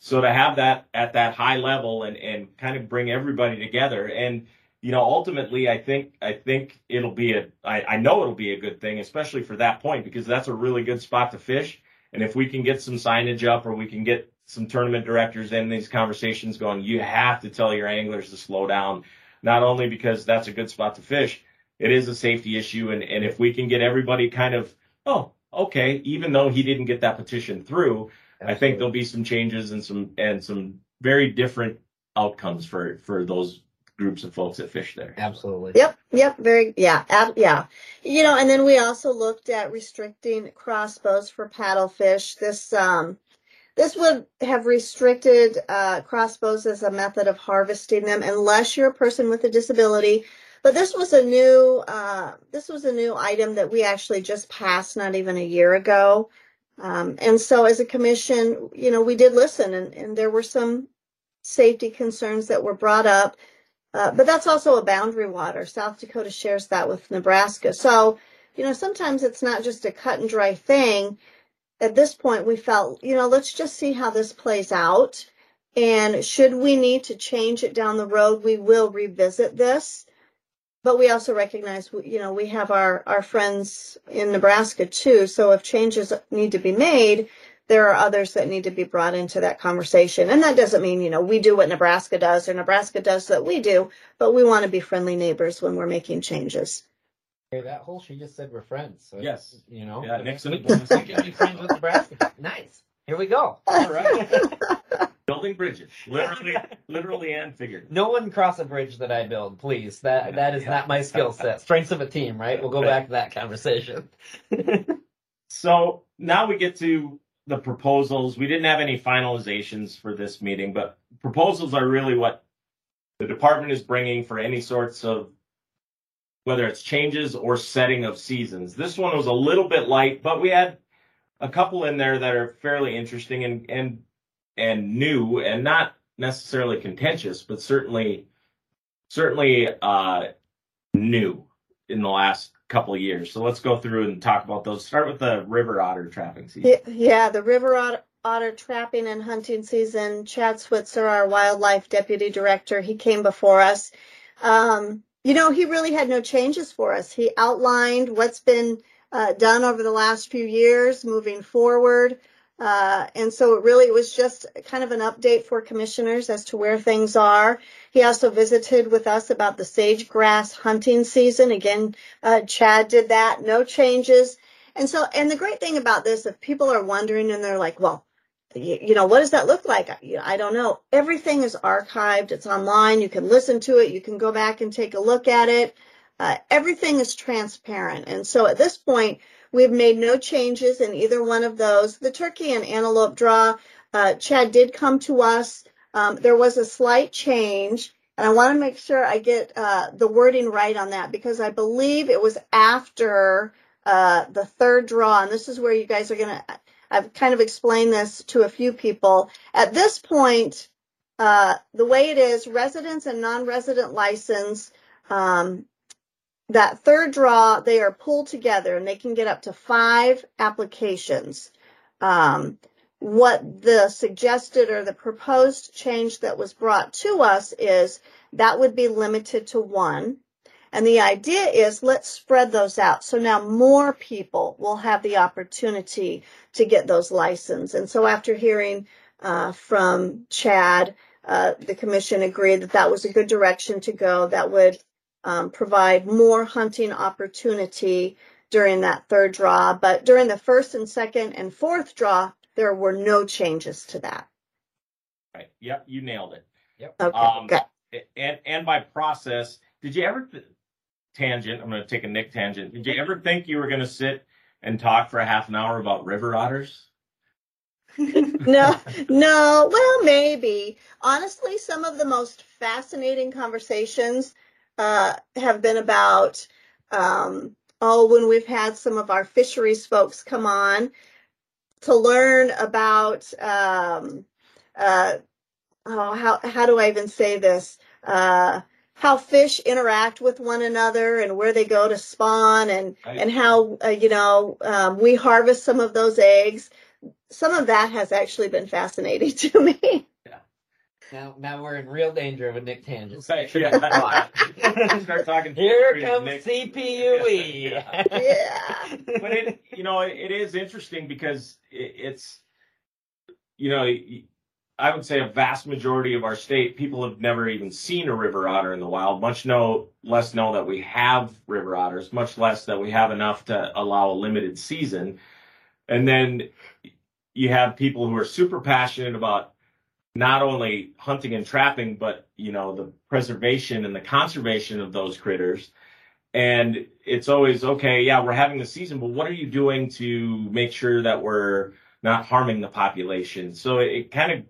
So to have that at that high level and, and kind of bring everybody together and you know ultimately I think I think it'll be a I, I know it'll be a good thing, especially for that point, because that's a really good spot to fish. And if we can get some signage up or we can get some tournament directors in these conversations going, you have to tell your anglers to slow down, not only because that's a good spot to fish, it is a safety issue. And, and if we can get everybody kind of, oh, okay, even though he didn't get that petition through, Absolutely. I think there'll be some changes and some, and some very different outcomes for, for those groups of folks that fish there. Absolutely. Yep. Yep. Very. Yeah. Ab, yeah. You know, and then we also looked at restricting crossbows for paddlefish. This um, this would have restricted uh, crossbows as a method of harvesting them, unless you're a person with a disability. But this was a new uh, this was a new item that we actually just passed not even a year ago. Um, and so as a commission, you know, we did listen and, and there were some safety concerns that were brought up. Uh, but that's also a boundary water. South Dakota shares that with Nebraska. So, you know, sometimes it's not just a cut and dry thing. At this point, we felt, you know, let's just see how this plays out. And should we need to change it down the road, we will revisit this. But we also recognize, you know, we have our, our friends in Nebraska too. So if changes need to be made, there are others that need to be brought into that conversation. And that doesn't mean, you know, we do what Nebraska does or Nebraska does what we do, but we want to be friendly neighbors when we're making changes. Hey, that whole she just said we're friends. So yes. You know, yeah, Nixon. We can be friends with Nebraska. Nice. Here we go. All right. Building bridges, literally, literally and figuratively. No one cross a bridge that I build, please. That that is not my skill set. Strengths of a team, right? We'll go back to that conversation. so now we get to the proposals. We didn't have any finalizations for this meeting, but proposals are really what the department is bringing for any sorts of whether it's changes or setting of seasons. This one was a little bit light, but we had a couple in there that are fairly interesting and and and new and not necessarily contentious, but certainly certainly uh, new in the last couple of years. So let's go through and talk about those. Start with the river otter trapping season. Yeah, the river otter, otter trapping and hunting season. Chad Switzer, our wildlife deputy director, he came before us. Um, you know, he really had no changes for us. He outlined what's been uh, done over the last few years moving forward. Uh, and so it really was just kind of an update for commissioners as to where things are. He also visited with us about the sage grouse hunting season. Again, uh, Chad did that, no changes. And so, and the great thing about this, if people are wondering and they're like, well, you, know, what does that look like? I, I don't know. Everything is archived. It's online. You can listen to it. You can go back and take a look at it. Uh, everything is transparent. And so at this point, We've made no changes in either one of those. The turkey and antelope draw, uh, Chad did come to us. Um, there was a slight change, and I want to make sure I get uh, the wording right on that because I believe it was after uh, the third draw, and this is where you guys are going to. I've kind of explained this to a few people. At this point, uh, the way it is, residents and non-resident license um, that third draw, they are pulled together and they can get up to five applications. Um, what the suggested or the proposed change that was brought to us is that would be limited to one. And the idea is let's spread those out. So now more people will have the opportunity to get those licenses. And so after hearing uh, from Chad, uh, the commission agreed that that was a good direction to go. That would um, provide more hunting opportunity during that third draw. But during the first and second and fourth draw, there were no changes to that. Right. Yep. You nailed it. Yep. Okay. Um, good. And and by process, did you ever th- tangent? I'm going to take a Nick tangent. Did you ever think you were going to sit and talk for a half an hour about river otters? no, no. Well, maybe. Honestly, some of the most fascinating conversations uh, have been about, um, oh, when we've had some of our fisheries folks come on to learn about, um, uh, oh, how, how do I even say this? Uh, how fish interact with one another and where they go to spawn and Right. and how uh, you know um, we harvest some of those eggs. Some of that has actually been fascinating to me. Now, now we're in real danger of a Nick tangent. Right, yeah. Start talking. Here Nick. comes CPUE. Yeah. but it you know it, it is interesting because it, it's you know i would say a vast majority of our state people have never even seen a river otter in the wild much know less know that we have river otters much less that we have enough to allow a limited season. And then you have people who are super passionate about not only hunting and trapping but you know the preservation and the conservation of those critters. And it's always okay yeah we're having the season but what are you doing to make sure that we're not harming the population? So it, it kind of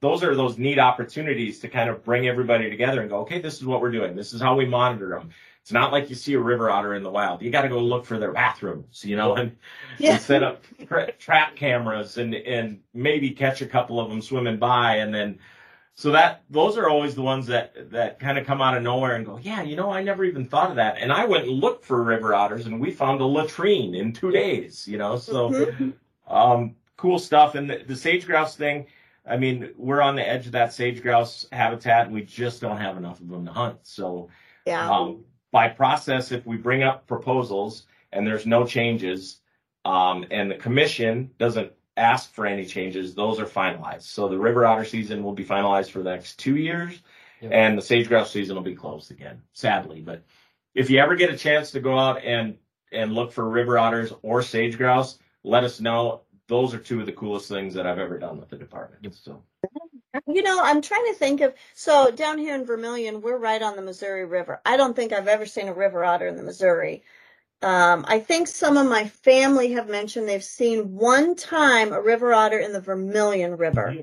those are those neat opportunities to kind of bring everybody together and go okay this is what we're doing this is how we monitor them it's not like you see a river otter in the wild you got to go look for their bathrooms you know and, Yeah. and set up tra- trap cameras and and maybe catch a couple of them swimming by and then so that those are always the ones that that kind of come out of nowhere and go, yeah, you know, I never even thought of that. And I went and looked for river otters, and we found a latrine in two days. You know, so Mhm. um, cool stuff. And the, the sage grouse thing, I mean, we're on the edge of that sage grouse habitat, and we just don't have enough of them to hunt. So Yeah. um, by process, if we bring up proposals and there's no changes, um, and the commission doesn't ask for any changes, those are finalized. So the river otter season will be finalized for the next two years, Yep. and the sage grouse season will be closed again, sadly. But if you ever get a chance to go out and and look for river otters or sage grouse, let us know. Those are two of the coolest things that I've ever done with the department. So You know, I'm trying to think of so down here in Vermillion, we're right on the Missouri River. I don't think I've ever seen a river otter in the Missouri. Um, I think some of my family have mentioned they've seen one time a river otter in the Vermillion River.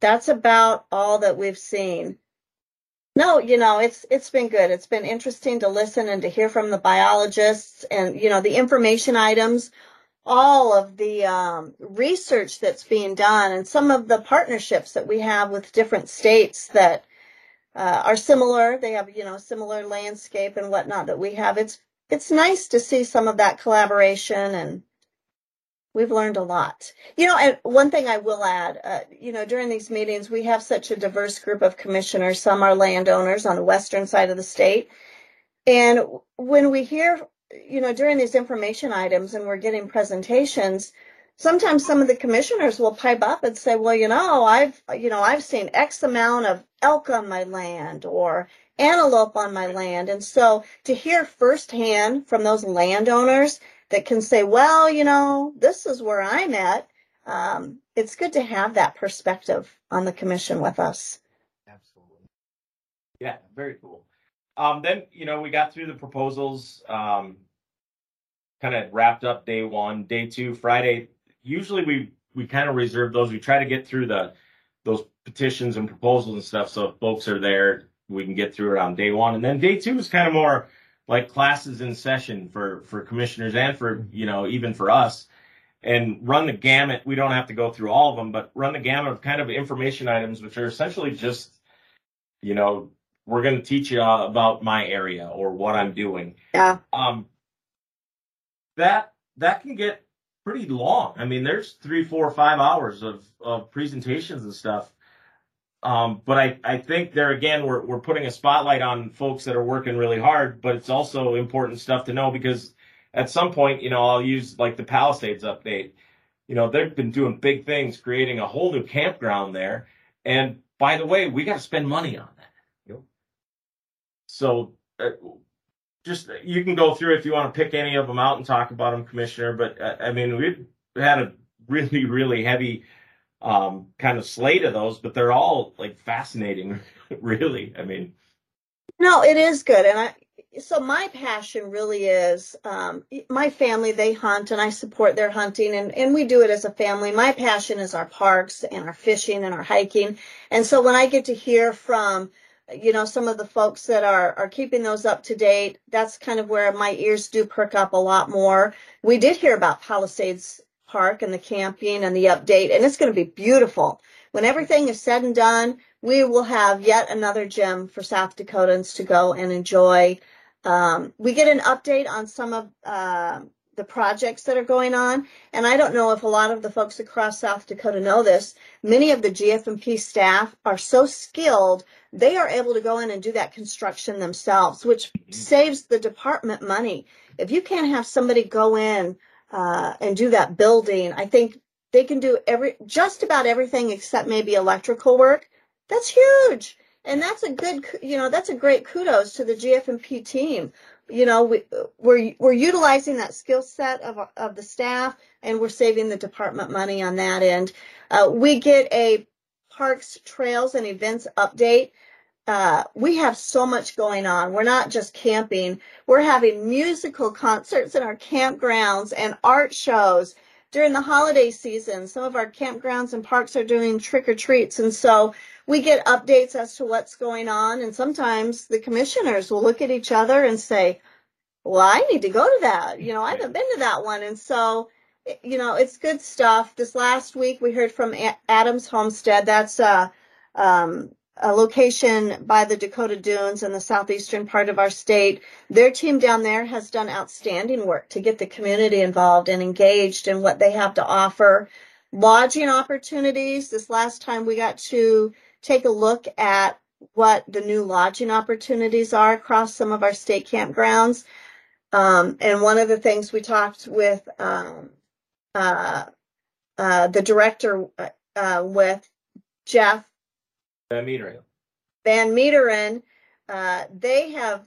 That's about all that we've seen. No, you know, it's it's been good. It's been interesting to listen and to hear from the biologists and you know the information items, all of the um, research that's being done, and some of the partnerships that we have with different states that uh, are similar. They have you know similar landscape and whatnot that we have. It's it's nice to see some of that collaboration and we've learned a lot. You know, and one thing I will add, uh, you know, during these meetings, we have such a diverse group of commissioners. Some are landowners on the western side of the state. And when we hear, you know, during these information items and we're getting presentations, sometimes some of the commissioners will pipe up and say, well, you know, I've, you know, I've seen X amount of elk on my land or antelope on my land. And so to hear firsthand from those landowners that can say, well, you know, this is where I'm at. Um, it's good to have that perspective on the commission with us. Absolutely. Yeah, very cool. Um, then you know we got through the proposals, um, kind of wrapped up day one, day two, Friday. Usually we we kind of reserve those. We try to get through the those petitions and proposals and stuff, so if folks are there, we can get through it on day one. And then day two is kind of more like classes in session for for commissioners and for you know even for us and run the gamut. We don't have to go through all of them, but run the gamut of kind of information items, which are essentially just, you know, we're going to teach you about my area or what I'm doing. Yeah. Um, that that can get pretty long. I mean, there's three, four, five hours of of presentations and stuff. Um, but I, I think there again we're we're putting a spotlight on folks that are working really hard, but it's also important stuff to know because at some point, you know, I'll use like the Palisades update. You know, they've been doing big things, creating a whole new campground there. And by the way, we got to spend money on that. So uh, just you can go through if you want to pick any of them out and talk about them, Commissioner. But uh, I mean, we've had a really, really heavy um, kind of slate of those, but they're all like fascinating, really. I mean, No, it is good. And I, so my passion really is, um, my family, they hunt and I support their hunting and, and we do it as a family. My passion is our parks and our fishing and our hiking. And so when I get to hear from, you know, some of the folks that are, are keeping those up to date, that's kind of where my ears do perk up a lot more. We did hear about Palisades Park and the camping and the update, and it's going to be beautiful. When everything is said and done, we will have yet another gym for South Dakotans to go and enjoy. Um, we get an update on some of uh, the projects that are going on, and I don't know if a lot of the folks across South Dakota know this. Many of the GFMP staff are so skilled they are able to go in and do that construction themselves, which saves the department money. If you can't have somebody go in uh, and do that building, I think they can do every just about everything except maybe electrical work. That's huge. And that's a good, you know, that's a great kudos to the GFMP team. You know, we, we're, we're utilizing that skill set of, of the staff and we're saving the department money on that end. Uh, we get a parks, trails, and events update. Uh, we have so much going on. We're not just camping. We're having musical concerts in our campgrounds and art shows during the holiday season. Some of our campgrounds and parks are doing trick or treats. And so we get updates as to what's going on. And sometimes the commissioners will look at each other and say, well, I need to go to that. You know, I haven't been to that one. And so, you know, it's good stuff. This last week we heard from Adams Homestead. That's, uh, um, a location by the Dakota Dunes in the southeastern part of our state. Their team down there has done outstanding work to get the community involved and engaged in what they have to offer. Lodging opportunities. This last time we got to take a look at what the new lodging opportunities are across some of our state campgrounds. Um, and one of the things we talked with um, uh, uh, the director uh, with Jeff VanMeeteren. Van Meteren, uh, they have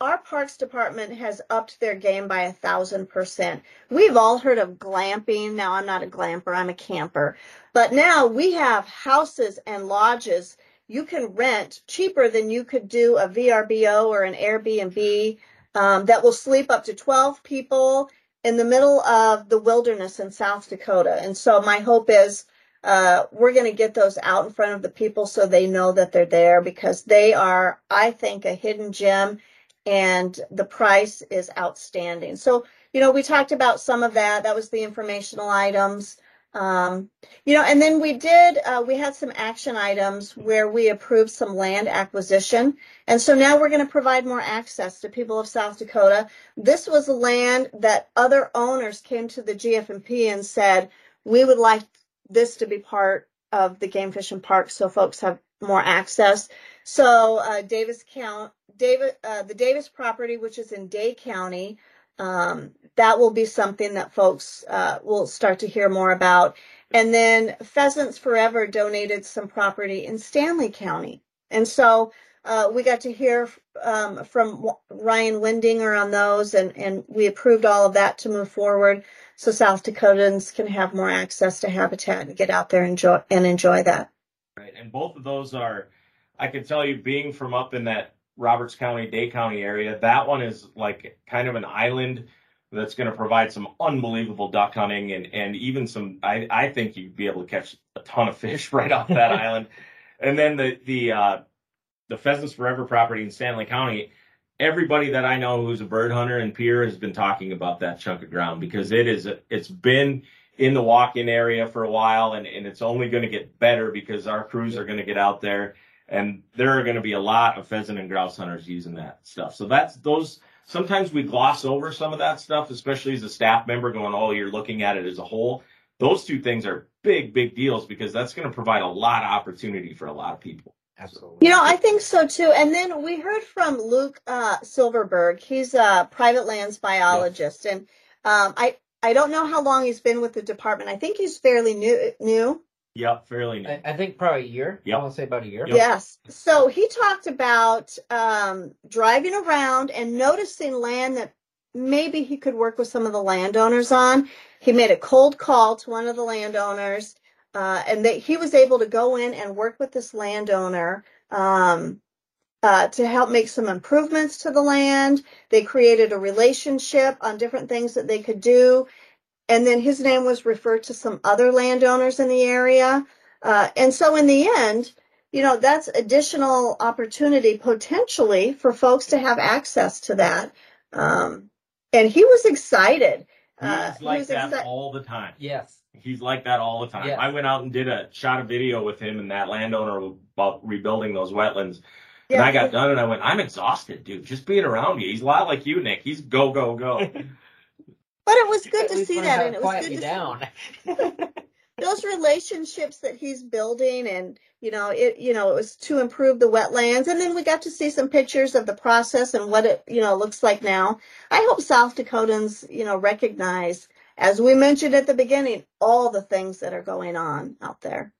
our parks department has upped their game by a thousand percent. We've all heard of glamping. Now I'm not a glamper, I'm a camper. But now we have houses and lodges you can rent cheaper than you could do a VRBO or an Airbnb um, that will sleep up to 12 people in the middle of the wilderness in South Dakota. And so my hope is uh, we're going to get those out in front of the people so they know that they're there because they are, I think, a hidden gem and the price is outstanding. So, you know, we talked about some of that. That was the informational items. Um, you know, and then we did, uh, we had some action items where we approved some land acquisition. And so now we're going to provide more access to people of South Dakota. This was land that other owners came to the GFMP and said, we would like this to be part of the Game Fish and Parks so folks have more access. So uh, Davis County, David, uh, the Davis property, which is in Day County, um, that will be something that folks uh, will start to hear more about. And then Pheasants Forever donated some property in Stanley County, and so uh, we got to hear um, from Ryan Wendinger on those, and and we approved all of that to move forward so South Dakotans can have more access to habitat and get out there and enjoy, and enjoy that. Right. And both of those are, I can tell you, being from up in that Roberts County, Day County area, that one is like kind of an island that's going to provide some unbelievable duck hunting and, and even some, I, I think you'd be able to catch a ton of fish right off that island. And then the, the, uh, the Pheasants Forever property in Stanley County, everybody that I know who's a bird hunter and peer has been talking about that chunk of ground because it is it's been in the walk-in area for a while and, and it's only going to get better because our crews are going to get out there and there are going to be a lot of pheasant and grouse hunters using that stuff. So that's those sometimes we gloss over some of that stuff, especially as a staff member going, oh, you're looking at it as a whole. Those two things are big, big deals because that's going to provide a lot of opportunity for a lot of people. Absolutely. You know, I think so too. And then we heard from Luke uh, Silverberg. He's a private lands biologist, and um, I I don't know how long he's been with the department. I think he's fairly new. New. Yep, fairly new. I, I think probably a year. Yep. I want to say about a year. Yep. Yes. So he talked about um, driving around and noticing land that maybe he could work with some of the landowners on. He made a cold call to one of the landowners uh, and that he was able to go in and work with this landowner um, uh, to help make some improvements to the land. They created a relationship on different things that they could do. And then his name was referred to some other landowners in the area. Uh, and so in the end, you know, that's additional opportunity potentially for folks to have access to that. Um, and he was excited. He's Uh, he like was that exci- all the time. Yes. He's like that all the time. Yes. I went out and did a shot a video with him and that landowner about rebuilding those wetlands. And I got done and I went, I'm exhausted, dude. Just being around you. He's a lot like you, Nick. He's go, go, go. But it was good to see that, and it was good to down. see those relationships that he's building, and you know, it you know, it was to improve the wetlands, and then we got to see some pictures of the process and what it you know looks like now. I hope South Dakotans you know recognize, as we mentioned at the beginning, all the things that are going on out there.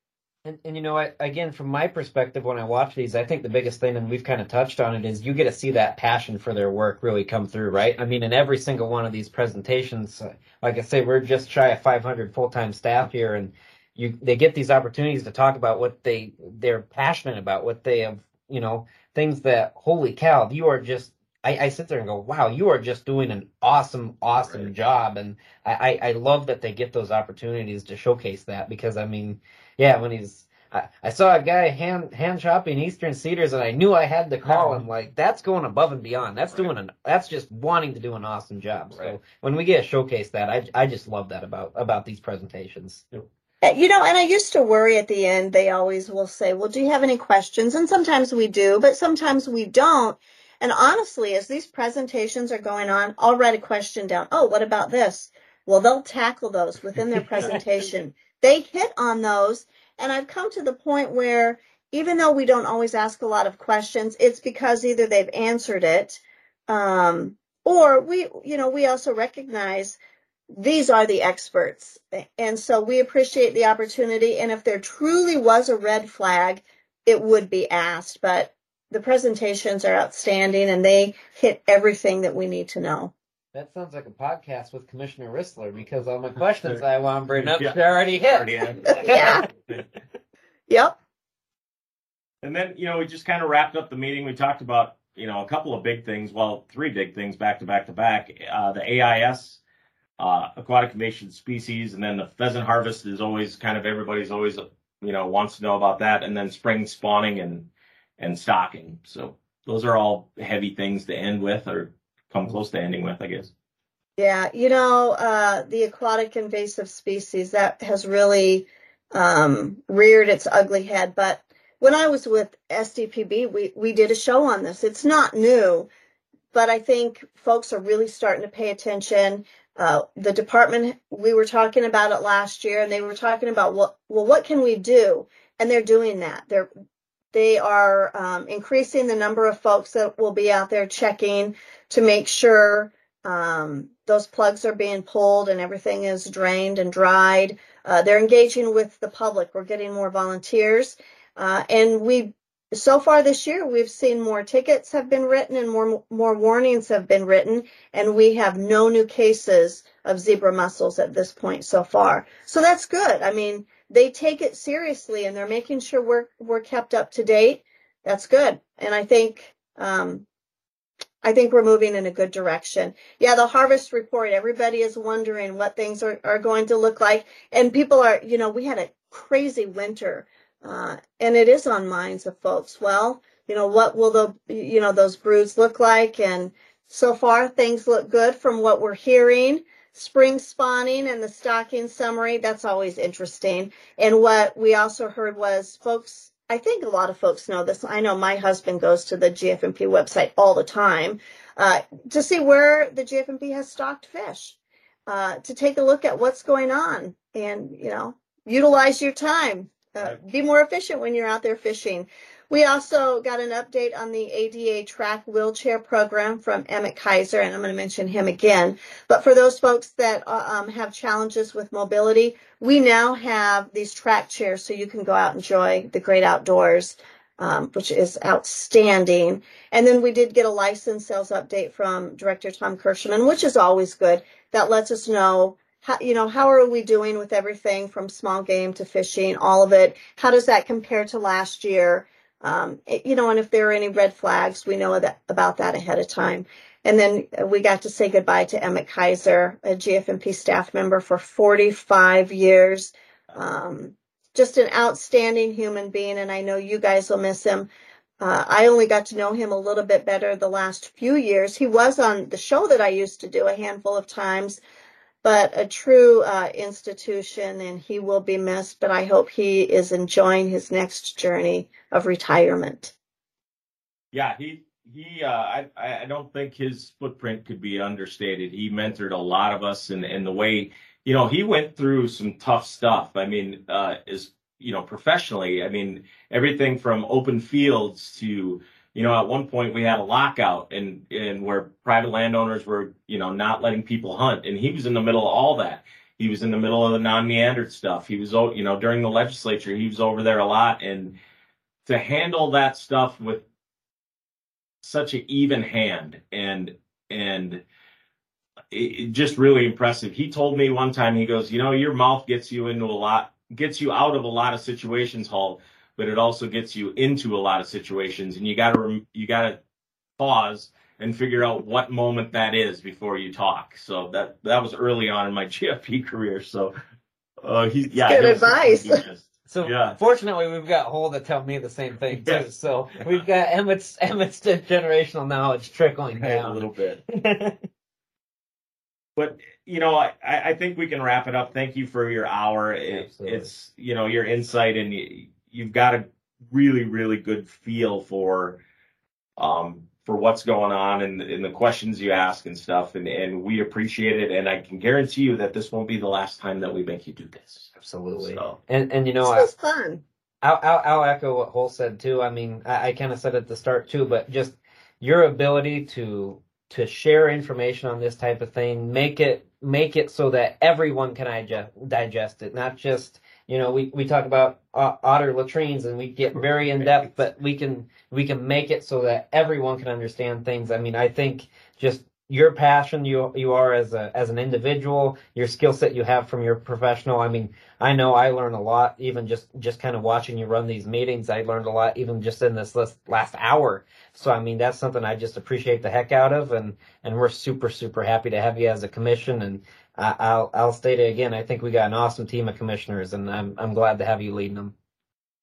And, and you know, I, again, from my perspective, when I watch these, I think the biggest thing, and we've kind of touched on it, is you get to see that passion for their work really come through, right? I mean, in every single one of these presentations, uh, like I say, we're just shy of 500 full-time staff here, and you they get these opportunities to talk about what they they're passionate about, what they have, you know, things that holy cow, you are just. I, I sit there and go, wow, you are just doing an awesome, awesome Right. job, and I, I, I love that they get those opportunities to showcase that because I mean, yeah, when he's I, I saw a guy hand hand chopping Eastern Cedars, and I knew I had to call him. Like that's going above and beyond. That's Right. doing an that's just wanting to do an awesome job. So Right. when we get to showcase that, I I just love that about about these presentations. Uh, You know, and I used to worry at the end, they always will say, Well, do you have any questions? And sometimes we do, but sometimes we don't. And honestly, as these presentations are going on, I'll write a question down. Oh, what about this? Well, they'll tackle those within their presentation. They hit on those. And I've come to the point where even though we don't always ask a lot of questions, it's because either they've answered it, um, or we, you know, we also recognize these are the experts. And so we appreciate the opportunity. And if there truly was a red flag, it would be asked. But the presentations are outstanding and they hit everything that we need to know. That sounds like a podcast with Commissioner Rissler because all my questions I want to bring up Yeah. they already hit. Already had. Yeah. Yep. And then, you know, we just kind of wrapped up the meeting. We talked about, you know, a couple of big things. Well, three big things back to back to back. Uh, the AIS, uh, aquatic invasive species, and then the pheasant harvest is always kind of everybody's always, you know, wants to know about that. And then spring spawning and and stocking. So those are all heavy things to end with, or come close to ending with, I guess. Yeah, you know, uh, the aquatic invasive species that has really um, reared its ugly head. But when I was with SDPB, we we did a show on this. It's not new, but I think folks are really starting to pay attention. Uh, the department we were talking about it last year, and they were talking about what well, what can we do? And they're doing that. They're they are um, increasing the number of folks that will be out there checking to make sure um, those plugs are being pulled and everything is drained and dried. Uh, they're engaging with the public. We're getting more volunteers. Uh, and we, so far this year, we've seen more tickets have been written and more, more warnings have been written. And we have no new cases of zebra mussels at this point so far. So that's good. I mean, they take it seriously and they're making sure we're, we're kept up to date. That's good. And I think, um, I think we're moving in a good direction. Yeah, the harvest report, everybody is wondering what things are, are going to look like. And people are, you know, we had a crazy winter, uh, and it is on minds of folks. Well, you know, what will the, you know, those broods look like? And so far, things look good from what we're hearing. Spring spawning and the stocking summary, that's always interesting. And what we also heard was folks I think a lot of folks know this. I know my husband goes to the GFMP website all the time uh, to see where the GFMP has stocked fish, uh, to take a look at what's going on, and you know, utilize your time. Uh, Be more efficient when you're out there fishing. We also got an update on the ADA track wheelchair program from Emmett Keyser, and I'm going to mention him again. But for those folks that uh, um, have challenges with mobility, we now have these track chairs so you can go out and enjoy the great outdoors, um, which is outstanding. And then we did get a license sales update from Director Tom Kirschenmann, which is always good. That lets us know how, you know, how are we doing with everything from small game to fishing, all of it? How does that compare to last year? Um, it- you know, and if there are any red flags, we know that, about that ahead of time. And then we got to say goodbye to Emmett Keyser, a GFMP staff member for 45 years. Um, just an outstanding human being, and I know you guys will miss him. Uh, I only got to know him a little bit better the last few years. He was on the show that I used to do a handful of times, but a true uh, institution, and he will be missed. But I hope he is enjoying his next journey of retirement. Yeah, he he. Uh, I I don't think his footprint could be understated. He mentored a lot of us, and and the way you know he went through some tough stuff. I mean, uh, is you know professionally. I mean, everything from open fields to you know, at one point we had a lockout and and where private landowners were, you know, not letting people hunt, and he was in the middle of all that. He was in the middle of the non-meandered stuff. He was, you know, during the legislature, he was over there a lot, and to handle that stuff with such an even hand and and it, just really impressive. He told me one time, he goes, you know, your mouth gets you into a lot, gets you out of a lot of situations, Hull but it also gets you into a lot of situations and you got to you got to pause and figure out what moment that is before you talk. So that that was early on in my GFP career. So uh, he's yeah, good advice. So yeah. fortunately, we've got Hall that tell me the same thing too. Yes. So we've got Emmett's Emmett's generational knowledge trickling down a little bit. but you know, I, I think we can wrap it up. Thank you for your hour. It, it's you know your insight and you've got a really really good feel for um for what's going on and, and the questions you ask and stuff and and we appreciate it and I can guarantee you that this won't be the last time that we make you do this. Absolutely. So. And and you know this was fun. I'll, I'll, I'll echo what Hall said too. I mean, I, I kind of said at the start too, but just your ability to to share information on this type of thing, make it make it so that everyone can digest digest it, not just you know, we, we talk about uh, otter latrines and we get very in depth, but we can we can make it so that everyone can understand things. I mean, I think just your passion you you are as a as an individual, your skill set you have from your professional. I mean, I know I learn a lot even just just kind of watching you run these meetings. I learned a lot even just in this last, last hour. So I mean, that's something I just appreciate the heck out of, and and we're super super happy to have you as a commission and I, will I'll state it again. I think we got an awesome team of commissioners, and I'm I'm glad to have you leading them.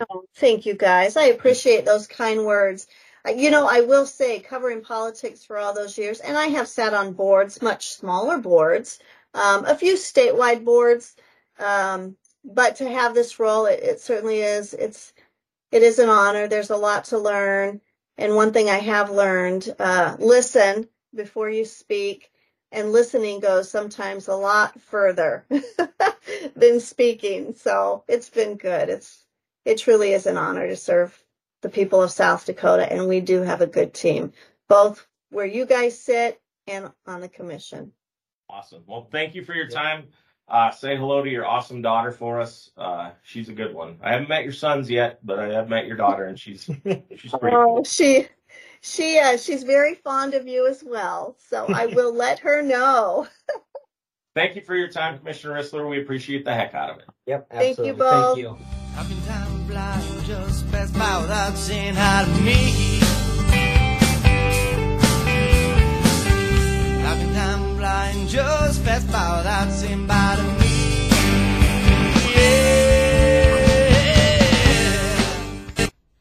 Oh, thank you, guys. I appreciate those kind words. You know, I will say, covering politics for all those years, and I have sat on boards, much smaller boards, um, a few statewide boards, um, but to have this role, it, it certainly is. It's it is an honor. There's a lot to learn, and one thing I have learned: uh, listen before you speak and listening goes sometimes a lot further than speaking. So it's been good. It's it truly is an honor to serve the people of South Dakota, and we do have a good team, both where you guys sit and on the commission. Awesome. Well, thank you for your time. Uh, say hello to your awesome daughter for us. Uh, she's a good one. I haven't met your sons yet, but I have met your daughter, and she's she's pretty. Oh, cool. she she uh, she's very fond of you as well. So I will let her know. Thank you for your time, Commissioner Rissler. We appreciate the heck out of it. Yep, absolutely. Thank you both. Thank you. How can time fly just pass by without saying hi to me? How can time fly just pass by without saying bye to me?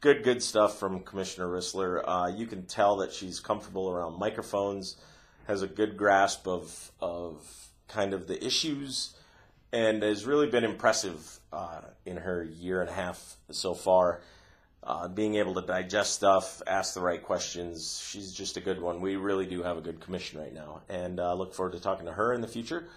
Good, good stuff from Commissioner Rissler. Uh, you can tell that she's comfortable around microphones, has a good grasp of of kind of the issues, and has really been impressive uh, in her year and a half so far. Uh, being able to digest stuff, ask the right questions. She's just a good one. We really do have a good commission right now, and uh, look forward to talking to her in the future,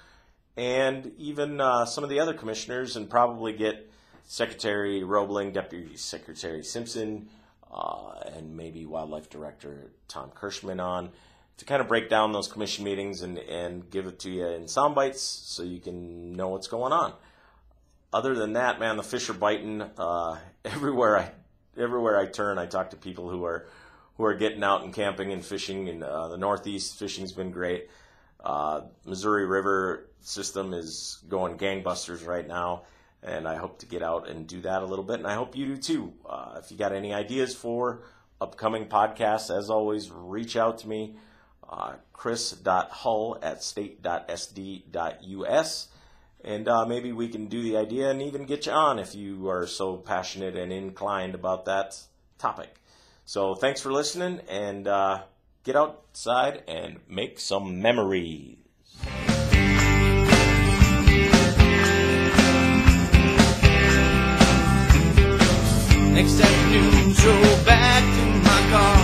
and even uh, some of the other commissioners, and probably get Secretary Robling, Deputy Secretary Simpson, uh, and maybe Wildlife Director Tom Kirschenmann on to kind of break down those commission meetings and, and give it to you in sound bites so you can know what's going on. Other than that, man, the fish are biting uh, everywhere. I everywhere I turn, I talk to people who are who are getting out and camping and fishing. In uh, the Northeast, fishing's been great. Uh, Missouri River system is going gangbusters right now and I hope to get out and do that a little bit. And I hope you do too. Uh, if you got any ideas for upcoming podcasts, as always, reach out to me, uh, chris.hall at state.sd.us, and uh, maybe we can do the idea and even get you on if you are so passionate and inclined about that topic. So thanks for listening, and uh, get outside and make some memories. Next afternoon, drove back to my car.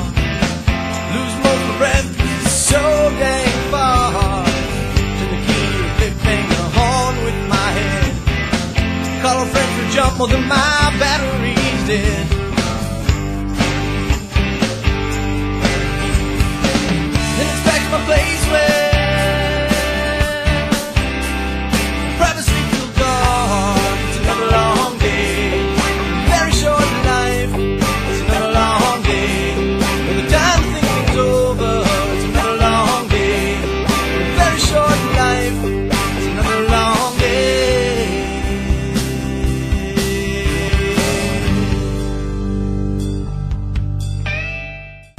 Lose most of breath, so dang far. Turn the key, flip the horn with my head. Call a friend for jump, well then my battery's dead.